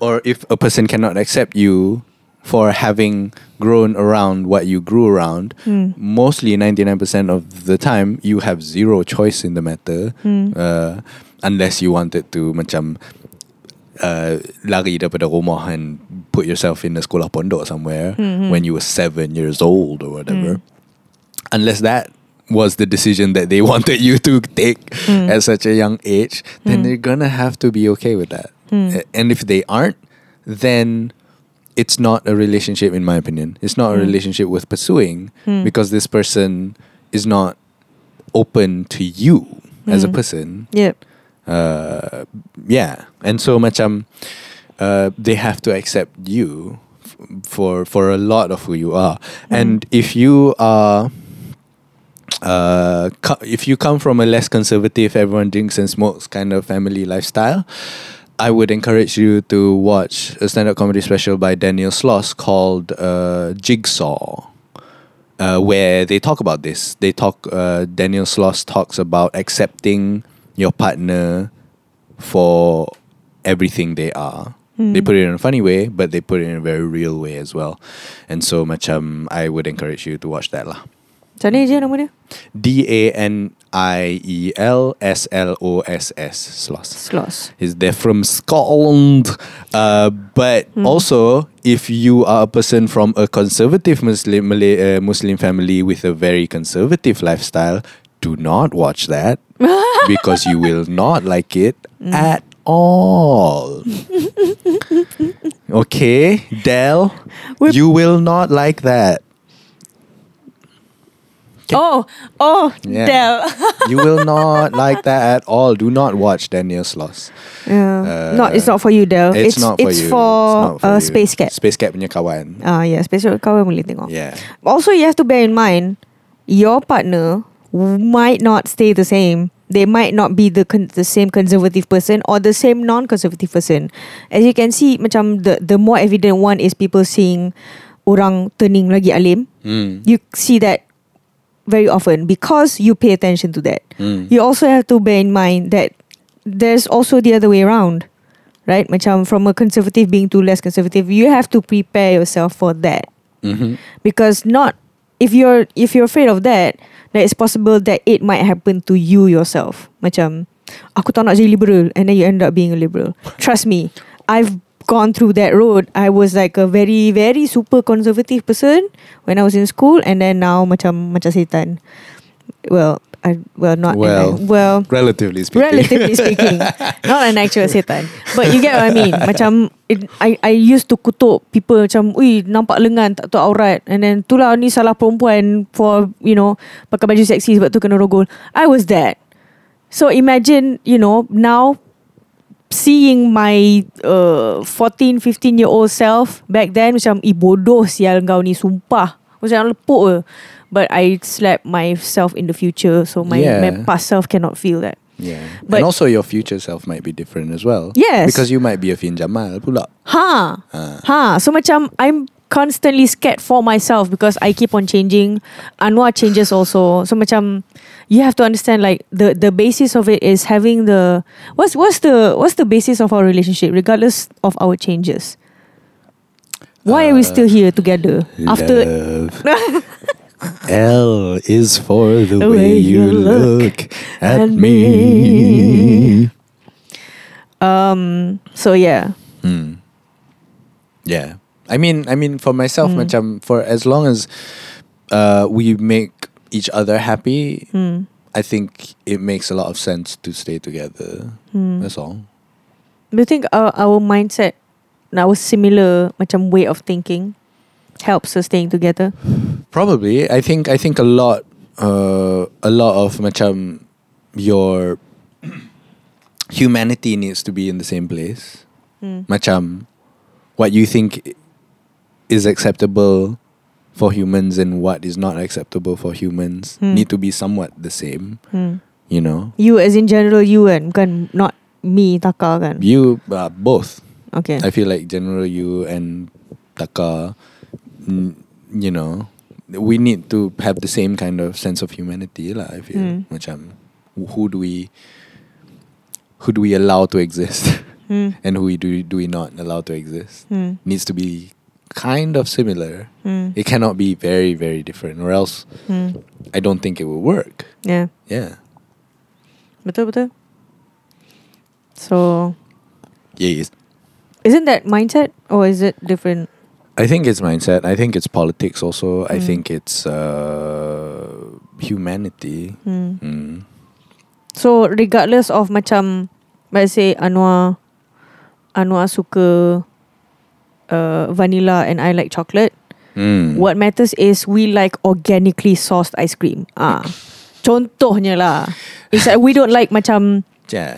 or if a person cannot accept you for having grown around what you grew around, Hmm. mostly 99% of the time you have zero choice in the matter Hmm. uh, unless you wanted to macam uh, lari daripada rumah and put yourself in a sekolah pondok somewhere Hmm, hmm. when you were seven years old or whatever. Hmm. Unless that was the decision that they wanted you to take Hmm. at such a young age, then Hmm. they're gonna have to be okay with that. Hmm. And if they aren't, then it's not a relationship, in my opinion. It's not a Hmm. relationship worth pursuing Hmm. because this person is not open to you as a Mm. person. Yep. Uh, yeah, and so macam uh, they have to accept you f- for for a lot of who you are. And if you are uh, co- if you come from a less conservative, everyone drinks and smokes kind of family lifestyle, I would encourage you to watch a stand-up comedy special by Daniel Sloss called uh, Jigsaw. Uh, where they talk about this. They talk. Uh, Daniel Sloss talks about accepting your partner for everything they are. Hmm. They put it in a funny way, but they put it in a very real way as well. And so, macam I would encourage you to watch that lah. Macam mana je nama dia? D A N I E L S L O S S Sloss. Sloss. Is they're from Scotland. Uh, but Hmm. also, if you are a person from a conservative Muslim Malay, uh, Muslim family with a very conservative lifestyle, do not watch that because you will not like it Hmm. at all. okay, Dell, you will not like that. Oh, oh, Yeah. Del. You will not like that at all. Do not watch Daniel Sloss. yeah. Uh, not, it's not for you, Dell. It's, not for it's you. For, it's not for uh, you. Space Cat. Space Cat punya kawan. Ah, yeah, Space Cat kawan boleh tengok. Yeah. Also, you have to bear in mind, your partner might not stay the same. They might not be the con- the same conservative person or the same non-conservative person. As you can see, macam the the more evident one is people seeing orang turning lagi alim. Mm. You see that very often because you pay attention to that. Mm. You also have to bear in mind that there's also the other way around. Right? Macam from a conservative being to less conservative, you have to prepare yourself for that Mhm. because not if you're if you're afraid of that that it's possible that it might happen to you yourself. Macam aku tak nak jadi liberal and then you end up being a liberal. Trust me I've gone through that road. I was like a very very super conservative person when I was in school and then now macam macam setan. Well I well not Well. an, well Relatively speaking. Relatively speaking. Not an actual setan. But you get what I mean. Macam it, I I used to kutuk people Macam Ui nampak lengan Tak tahu aurat. And then Itulah ni salah perempuan For you know Pakai baju seksi Sebab tu kena rogol. I was that. So imagine You know Now Seeing my uh, 14, 15 year old self Back then Macam Eh bodoh sial kau ni Sumpah. Macam lepuk je But I slap myself in the future So my, Yeah. my past self cannot feel that Yeah. But- and also your future self might be different as well. Yes. Because you might be a Fynn Jamal pula. Ha. Ah. Ha. So macam I'm constantly scared for myself because I keep on changing. Anwar changes also. So macam you have to understand like the the basis of it is having the what's what's the what's the basis of our relationship regardless of our changes. Why are we Uh, still here together after Love. L is for the, The way, way you you look, at me. um so yeah. Hmm. Yeah. I mean, I mean, for myself, Hmm. macam for as long as uh, we make each other happy, Hmm. I think it makes a lot of sense to stay together. Hmm. That's all. Do you think our our mindset, our similar macam way of thinking, helps us staying together? Probably, I think I think a lot, uh, a lot of macam your humanity needs to be in the same place. Hmm. Macam what you think is acceptable for humans and what is not acceptable for humans Hmm. need to be somewhat the same. Hmm. You know, You as in general you kan Bukan not me Taka kan you uh, both. Okay I feel like general you and Taka, mm, you know, we need to have the same kind of sense of humanity lah. I feel Hmm. macam who do we who do we allow to exist hmm. and who we do do we not allow to exist Hmm. needs to be kind of similar. Hmm. It cannot be very very different, or else Hmm. I don't think it will work. Yeah Yeah. Betul betul So Yeah, Isn't that mindset Or is it different I think it's mindset. I think it's politics also. I Mm. think it's uh, humanity. hmm. Mm. So regardless of macam Let's say Anwar Anwar suka uh, Vanilla And I like chocolate Mm. What matters is We like organically sourced ice cream Ah, Contohnya lah It's like we don't like macam Yeah.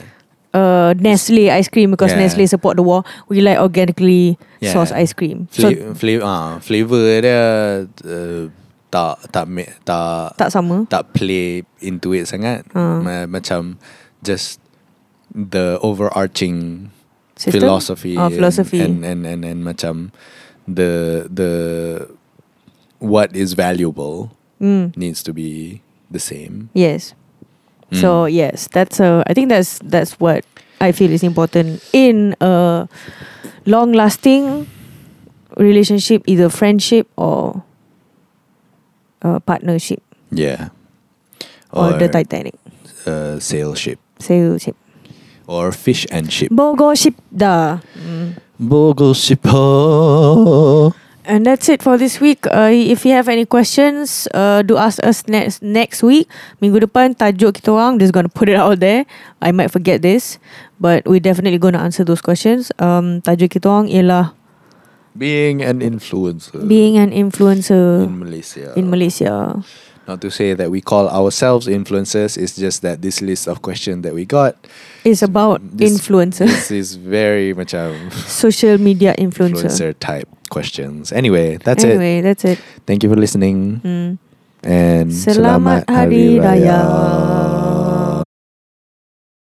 Uh, Nestle ice cream because Yeah. Nestle support the war. We like organically Yeah. sourced ice cream. So Fla- flavor, ah, flavor dia uh, tak tak tak tak sama. tak play into it sangat. Ma- macam just the overarching System? philosophy, Oh, philosophy. and, and and and macam the the what is valuable Mm. needs to be the same. Yes. Mm. So yes, that's uh, I think that's that's what I feel is important in a long-lasting relationship, either friendship or a partnership, yeah, or, the Titanic uh, sail ship sail ship. or fish and ship. Bogo ship dah. Mm. Bogo ship. oh. And that's it for this week. Uh, if you have any questions, uh, do ask us next next week. Minggu depan tajuk kita orang just gonna put it out there. I might forget this, but we definitely gonna answer those questions. Um, tajuk kita orang ialah Being an influencer being an influencer in Malaysia. in Malaysia. Not to say that we call ourselves influencers, it's just that this list of questions that we got, is about This- influencer, this is very much a social media influencer. influencer type questions. Anyway, that's it. anyway, that's it. Thank you for listening Hmm. and Selamat Hari Raya.